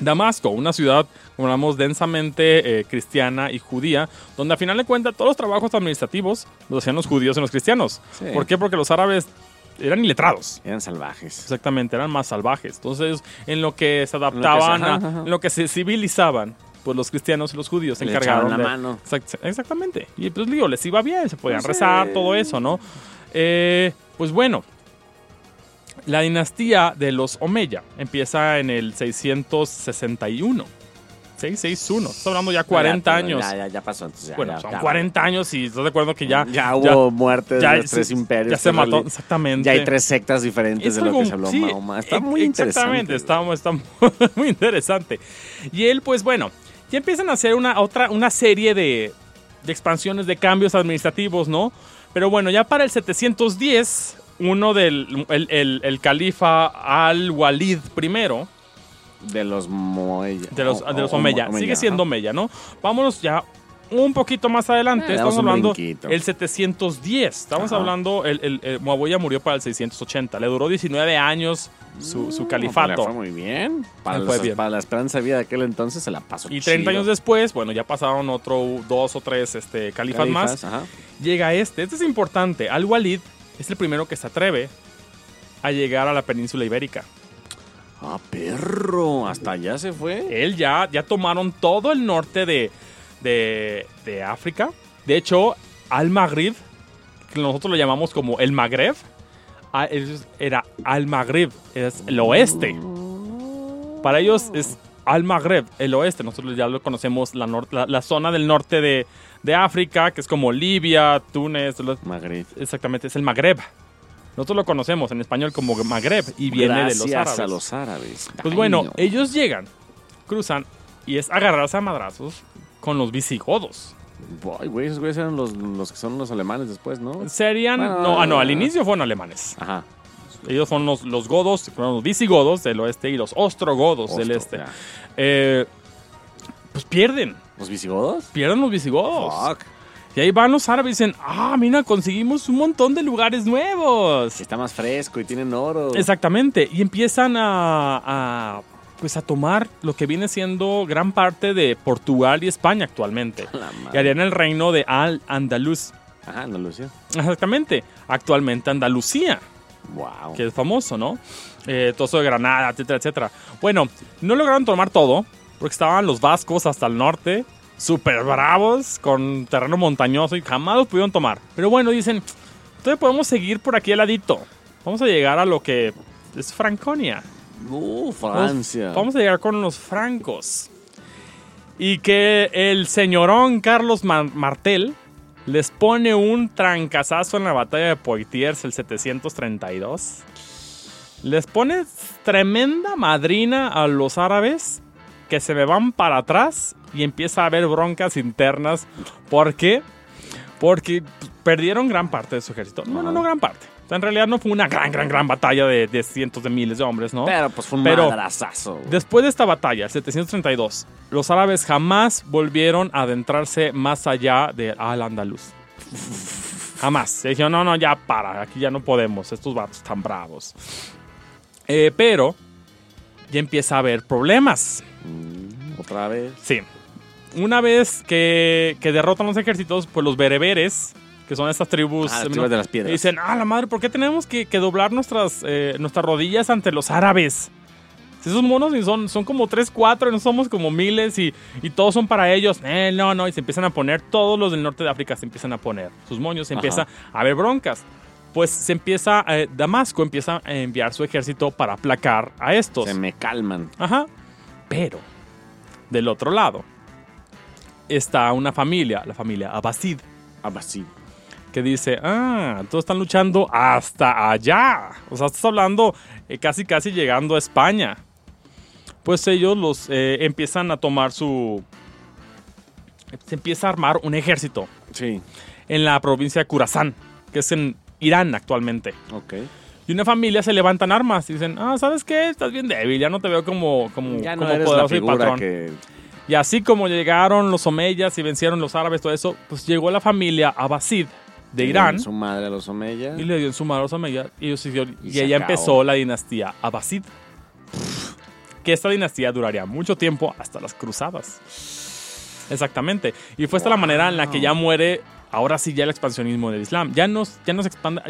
B: Damasco, una ciudad, como hablamos, densamente eh, cristiana y judía, donde a final de cuentas todos los trabajos administrativos los hacían los judíos y los cristianos.
A: Sí.
B: ¿Por qué? Porque los árabes eran iletrados.
A: Eran salvajes.
B: Exactamente, eran más salvajes. Entonces, en lo que se adaptaban,
A: ajá,
B: a-
A: ajá.
B: en lo que se civilizaban, pues los cristianos y los judíos se
A: Le
B: encargaron
A: la
B: de-
A: mano.
B: Exact- exactamente. Y pues digo, les iba bien, se podían
A: Pues,
B: rezar,
A: eh.
B: todo eso, ¿no? Eh, pues bueno, la dinastía de los Omeya empieza en el 661. 661. Estamos hablando ya 40
A: Ya,
B: años.
A: Ya, ya, ya pasó. entonces
B: bueno, son
A: ya.
B: 40 años y estás de acuerdo que ya.
A: Ya hubo muertes
B: ya
A: de los tres imperios.
B: Ya se mató, exactamente.
A: Ya hay tres sectas diferentes
B: Es
A: de lo que se habló
B: sí,
A: Mahoma. Está
B: e-
A: muy
B: Exactamente,
A: interesante.
B: está, está *laughs* muy interesante. Y él, pues bueno, ya empiezan a hacer una, otra, una serie de, de expansiones, de cambios administrativos, ¿no? Pero bueno, ya para el 710, uno del el, el- el califa al-Walid I,
A: De los Moeya.
B: de los, de los Omeya,
A: Omeya,
B: sigue siendo. Omeya, ¿no? Vámonos ya un poquito más adelante,
A: Eh,
B: estamos
A: un
B: hablando
A: brinquito.
B: el 710, estamos
A: Ajá.
B: hablando, el, el, murió para el 680, le duró 19 años su, su
A: No,
B: califato.
A: le fue muy bien. Para,
B: Le fue
A: los-
B: bien.
A: para la esperanza de vida de aquel entonces se la pasó
B: Y 30
A: chido.
B: años después, bueno, ya pasaron otro dos o tres este, califas, más.
A: ajá.
B: Llega este. Este es importante. Al-Walid es el primero que se atreve a llegar a la península ibérica.
A: Ah, perro. Hasta allá se fue.
B: Él ya, ya tomaron todo el norte de, de, de África. De hecho, Al-Maghrib, que nosotros lo llamamos como el Magreb, ah, era Al-Maghrib, es el oeste. Para ellos es Al-Maghreb, el oeste. Nosotros ya lo conocemos, la, la, la zona del norte de, de África, que es como Libia, Túnez,
A: Madrid.
B: exactamente, es el Magreb. Nosotros lo conocemos en español como Magreb y viene
A: Gracias
B: de los árabes.
A: a los árabes.
B: Pues bueno, ellos llegan, cruzan y es agarrarse a madrazos con los visigodos.
A: Ay, güey, esos güeyes eran los, los que son los alemanes después, ¿no?
B: Serían,
A: Bueno,
B: no, ah, no, al inicio fueron alemanes.
A: Ajá.
B: Ellos son los, los godos, fueron los visigodos del oeste y los ostrogodos del este. Eh, pues pierden,
A: ¿Los visigodos?
B: pierden los visigodos.
A: Fuck.
B: Y ahí van los árabes y dicen, ah, mira, conseguimos un montón de lugares nuevos.
A: Está más fresco y tienen oro.
B: Exactamente. Y empiezan a, a, pues a tomar lo que viene siendo gran parte de Portugal y España actualmente. Y harían el reino de Al-Andalus.
A: Ajá, Andalucía.
B: Exactamente. Actualmente Andalucía,
A: Wow.
B: que es famoso, ¿no? Eh, todo eso de Granada, etcétera, etcétera. Bueno, no lograron tomar todo, porque estaban los vascos hasta el norte, súper bravos, con terreno montañoso y jamás los pudieron tomar. Pero bueno, dicen, entonces podemos seguir por aquí al ladito. Vamos a llegar a lo que es Franconia.
A: Uh, Francia.
B: Vamos a llegar con los francos. Y que el señorón Carlos Mar- Martel les pone un trancazazo en la batalla de Poitiers el 732. Les pone tremenda madrina a los árabes que se me van para atrás y empieza a haber broncas internas. ¿Por qué? Porque perdieron gran parte de su ejército. No, no, no gran parte. O sea, en realidad no fue una gran, gran, gran batalla de, de cientos de miles de hombres, ¿no?
A: Pero pues fue un
B: Pero-
A: madrazazo.
B: Después de esta batalla, el 732, los árabes jamás volvieron a adentrarse más allá de Al-Andalus. Jamás. Se dijeron, no, no, ya para, aquí ya no podemos, estos vatos están bravos. Eh, pero ya empieza a haber problemas.
A: Mm, Otra vez.
B: Sí. Una vez que, que derrotan los ejércitos, pues los bereberes, que son estas tribus,
A: Ah, las
B: ¿no?
A: tribus de las piedras.
B: dicen, ah, la madre, ¿por qué tenemos que, que doblar nuestras, eh, nuestras rodillas ante los árabes? Si esos monos son, son como 3, 4, no somos como miles y, y todos son para ellos. Eh, no, no, y se empiezan a poner, todos los del norte de África se empiezan a poner sus moños, se
A: Ajá.
B: empieza a haber broncas. Pues se empieza, eh, Damasco empieza a enviar su ejército para aplacar a estos.
A: Se me calman.
B: Ajá. Pero, del otro lado, está una familia, la familia Abbasid,
A: sí.
B: Que dice, ah, todos están luchando hasta allá. O sea, estás hablando eh, casi, casi llegando a España. Pues ellos los eh, empiezan a tomar su... Se empieza a armar un ejército
A: Sí.
B: en la provincia de Kurazán, que es en Irán actualmente.
A: Ok.
B: Y una familia se levantan armas y dicen, ah, ¿sabes qué? Estás bien débil, ya no te veo como, como,
A: Ya no
B: como
A: eres la
B: poderoso y patrón.
A: que...
B: Y así como llegaron los omeyas y vencieron los árabes, todo eso, pues llegó la familia Abbasid de Irán
A: Su madre a los Omeya.
B: y le dio en su mano a los omeyas y, ellos siguieron-
A: Y
B: y
A: acabó.
B: empezó la dinastía Abbasid. Que esta dinastía duraría mucho tiempo hasta las cruzadas. Exactamente. Y fue esta la manera en la que ya muere, ahora sí, ya el expansionismo del Islam. Ya no, ya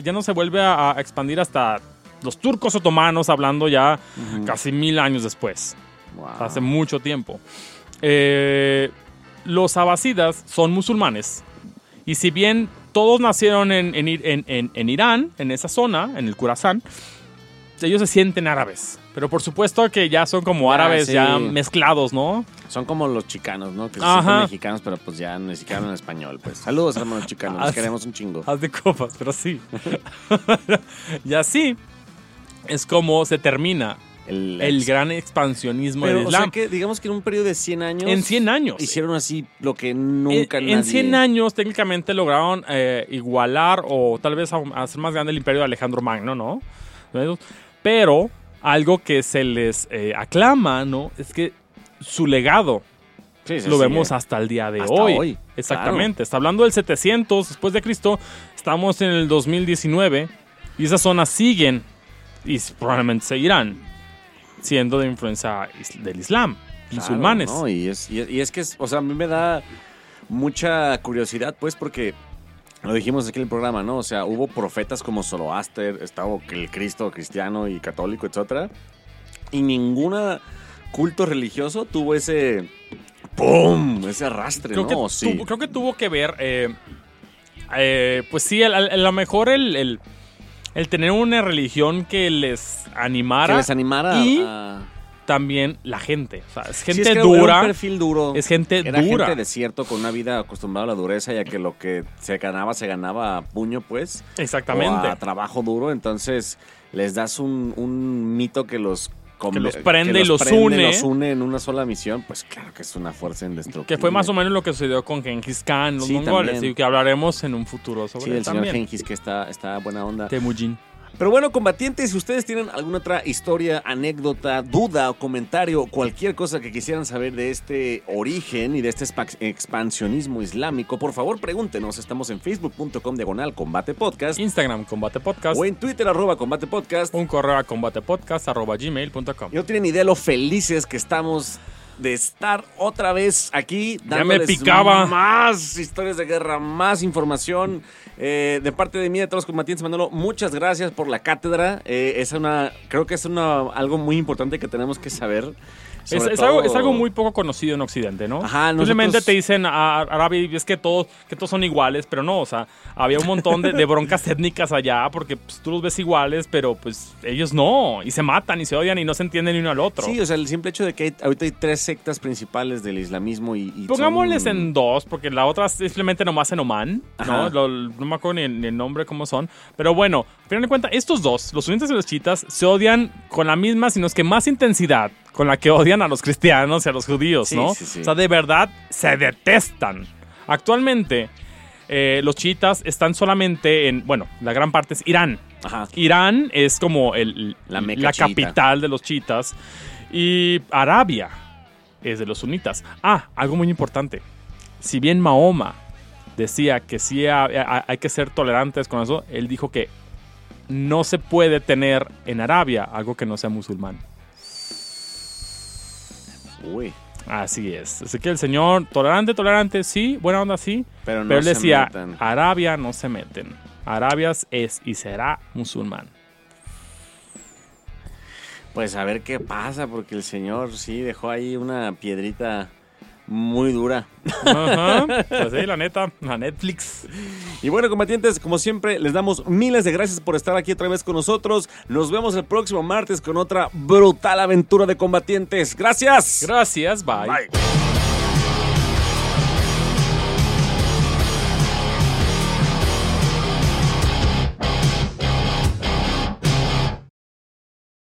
B: ya no se vuelve a, a expandir hasta los turcos otomanos, hablando ya casi mil años después
A: Wow.
B: hace mucho tiempo. Eh, los abasidas son musulmanes. Y si bien todos nacieron en, en en- en- en Irán, en esa zona, en el Kurazán, ellos se sienten árabes. Pero por supuesto que ya son como
A: Ah,
B: árabes
A: sí.
B: ya mezclados, ¿no?
A: Son como los chicanos, ¿no? Que sienten mexicanos, pero pues ya ni siquiera hablan español. Pues saludos, hermanos chicanos. Los queremos un chingo.
B: Haz de copas, pero sí. *laughs* y así es como se termina
A: El,
B: el gran expansionismo
A: Pero,
B: del
A: o sea
B: Islam.
A: que digamos que en un periodo de 100 años.
B: en 100 años.
A: Hicieron así lo que nunca
B: en,
A: nadie.
B: en 100 años técnicamente lograron eh, igualar o tal vez hacer más grande el imperio de Alejandro Magno, ¿no? Pero algo que se les eh, aclama, ¿no? Es que su legado
A: Sí, sí,
B: lo
A: sí,
B: vemos
A: eh.
B: hasta el día de
A: Hasta
B: hoy.
A: hoy,
B: Exactamente. Está hablando del 700 después de Cristo. Estamos en el 2019 y esas zonas siguen y probablemente seguirán siendo de influencia del Islam,
A: Claro,
B: musulmanes.
A: ¿no? Y, es, y, es, y es que, es- o sea, a mí me da mucha curiosidad, pues, porque lo dijimos aquí en el programa, ¿no? O sea, hubo profetas como Zoroaster, estaba el Cristo cristiano y católico, etcétera, y ninguna culto religioso tuvo ese ¡pum! ese arrastre,
B: creo,
A: ¿no?
B: que
A: ¿O sí?
B: tuvo, creo que tuvo que ver, eh, eh, pues sí, a lo mejor el, el- el tener una religión que les animara
A: que les animara
B: y
A: a...
B: también la gente. O sea, es
A: Sí,
B: gente
A: es que era un
B: dura,
A: perfil duro.
B: es gente
A: Era
B: dura.
A: gente desierto con una vida acostumbrada a la dureza y a que lo que se ganaba, se ganaba a puño, pues.
B: Exactamente.
A: O a trabajo duro. Entonces, les das un, un mito que los... conve-
B: Que los prende y los
A: prende,
B: une.
A: los une en una sola misión. Pues claro que es una fuerza indestructible.
B: Que fue más o menos lo que sucedió con Genghis Khan, los
A: Sí,
B: mongoles,
A: también.
B: y que hablaremos en un futuro sobre
A: Sí, el señor
B: también.
A: Gengis que está, está buena onda.
B: Temujin.
A: Pero bueno, combatientes, si ustedes tienen alguna otra historia, anécdota, duda o comentario, cualquier cosa que quisieran saber de este origen y de este expansionismo islámico, por favor pregúntenos. Estamos en facebook.com diagonal combate podcast
B: Instagram, Combate Podcast.
A: o en Twitter arroba combate podcast.
B: Un correo a combatepodcast.gmail.com.
A: Y no tienen idea lo felices que estamos de estar otra vez aquí
B: Ya me
A: dándoles
B: picaba.
A: más historias de guerra, más información. Eh, de parte de mí, de todos los combatientes, Manolo, muchas gracias por la cátedra. Eh, es una, creo que es una, algo muy importante que tenemos que saber.
B: Es, es algo, es algo muy poco conocido en Occidente, ¿no?
A: Ajá,
B: Simplemente
A: nosotros-
B: te dicen a Arabia y es que todos, que todos son iguales, pero no, o sea, había un montón de, de broncas *laughs* étnicas allá porque pues, tú los ves iguales, pero pues ellos no, y se matan y se odian y no se entienden ni uno al otro.
A: Sí, o sea, el simple hecho de que hay- ahorita hay tres sectas principales del islamismo y. y
B: Pongámosles
A: son-
B: en dos, porque la otra es simplemente nomás en Oman. ¿no? Lo- no me acuerdo ni el, ni el nombre cómo son. Pero bueno, al final de cuentas, estos dos, los sunitas y los chiitas, se odian con la misma, sino es que más intensidad con la que odian a los cristianos y a los judíos,
A: Sí,
B: ¿no?
A: sí, sí.
B: O sea, de verdad se detestan. Actualmente, eh, los chiitas están solamente en, bueno, la gran parte es Irán.
A: Ajá.
B: Irán es como el,
A: La chiita.
B: capital de los chiitas. Y Arabia es de los sunitas. Ah, algo muy importante. Si bien Mahoma decía que sí ha- ha- hay que ser tolerantes con eso, él dijo que no se puede tener en Arabia algo que no sea musulmán.
A: Uy.
B: Así es. Así que el señor, tolerante, tolerante, sí, buena onda, sí.
A: Pero no
B: Pero él
A: se
B: decía. Arabia no se meten. Arabia es y será musulmán.
A: Pues a ver qué pasa, porque el señor sí dejó ahí una piedrita muy dura.
B: Ajá. *laughs* Pues sí, la neta, a Netflix.
A: Y bueno, combatientes, como siempre, les damos miles de gracias por estar aquí otra vez con nosotros. Nos vemos el próximo martes con otra brutal aventura de combatientes. Gracias.
B: Gracias, bye.
A: Bye.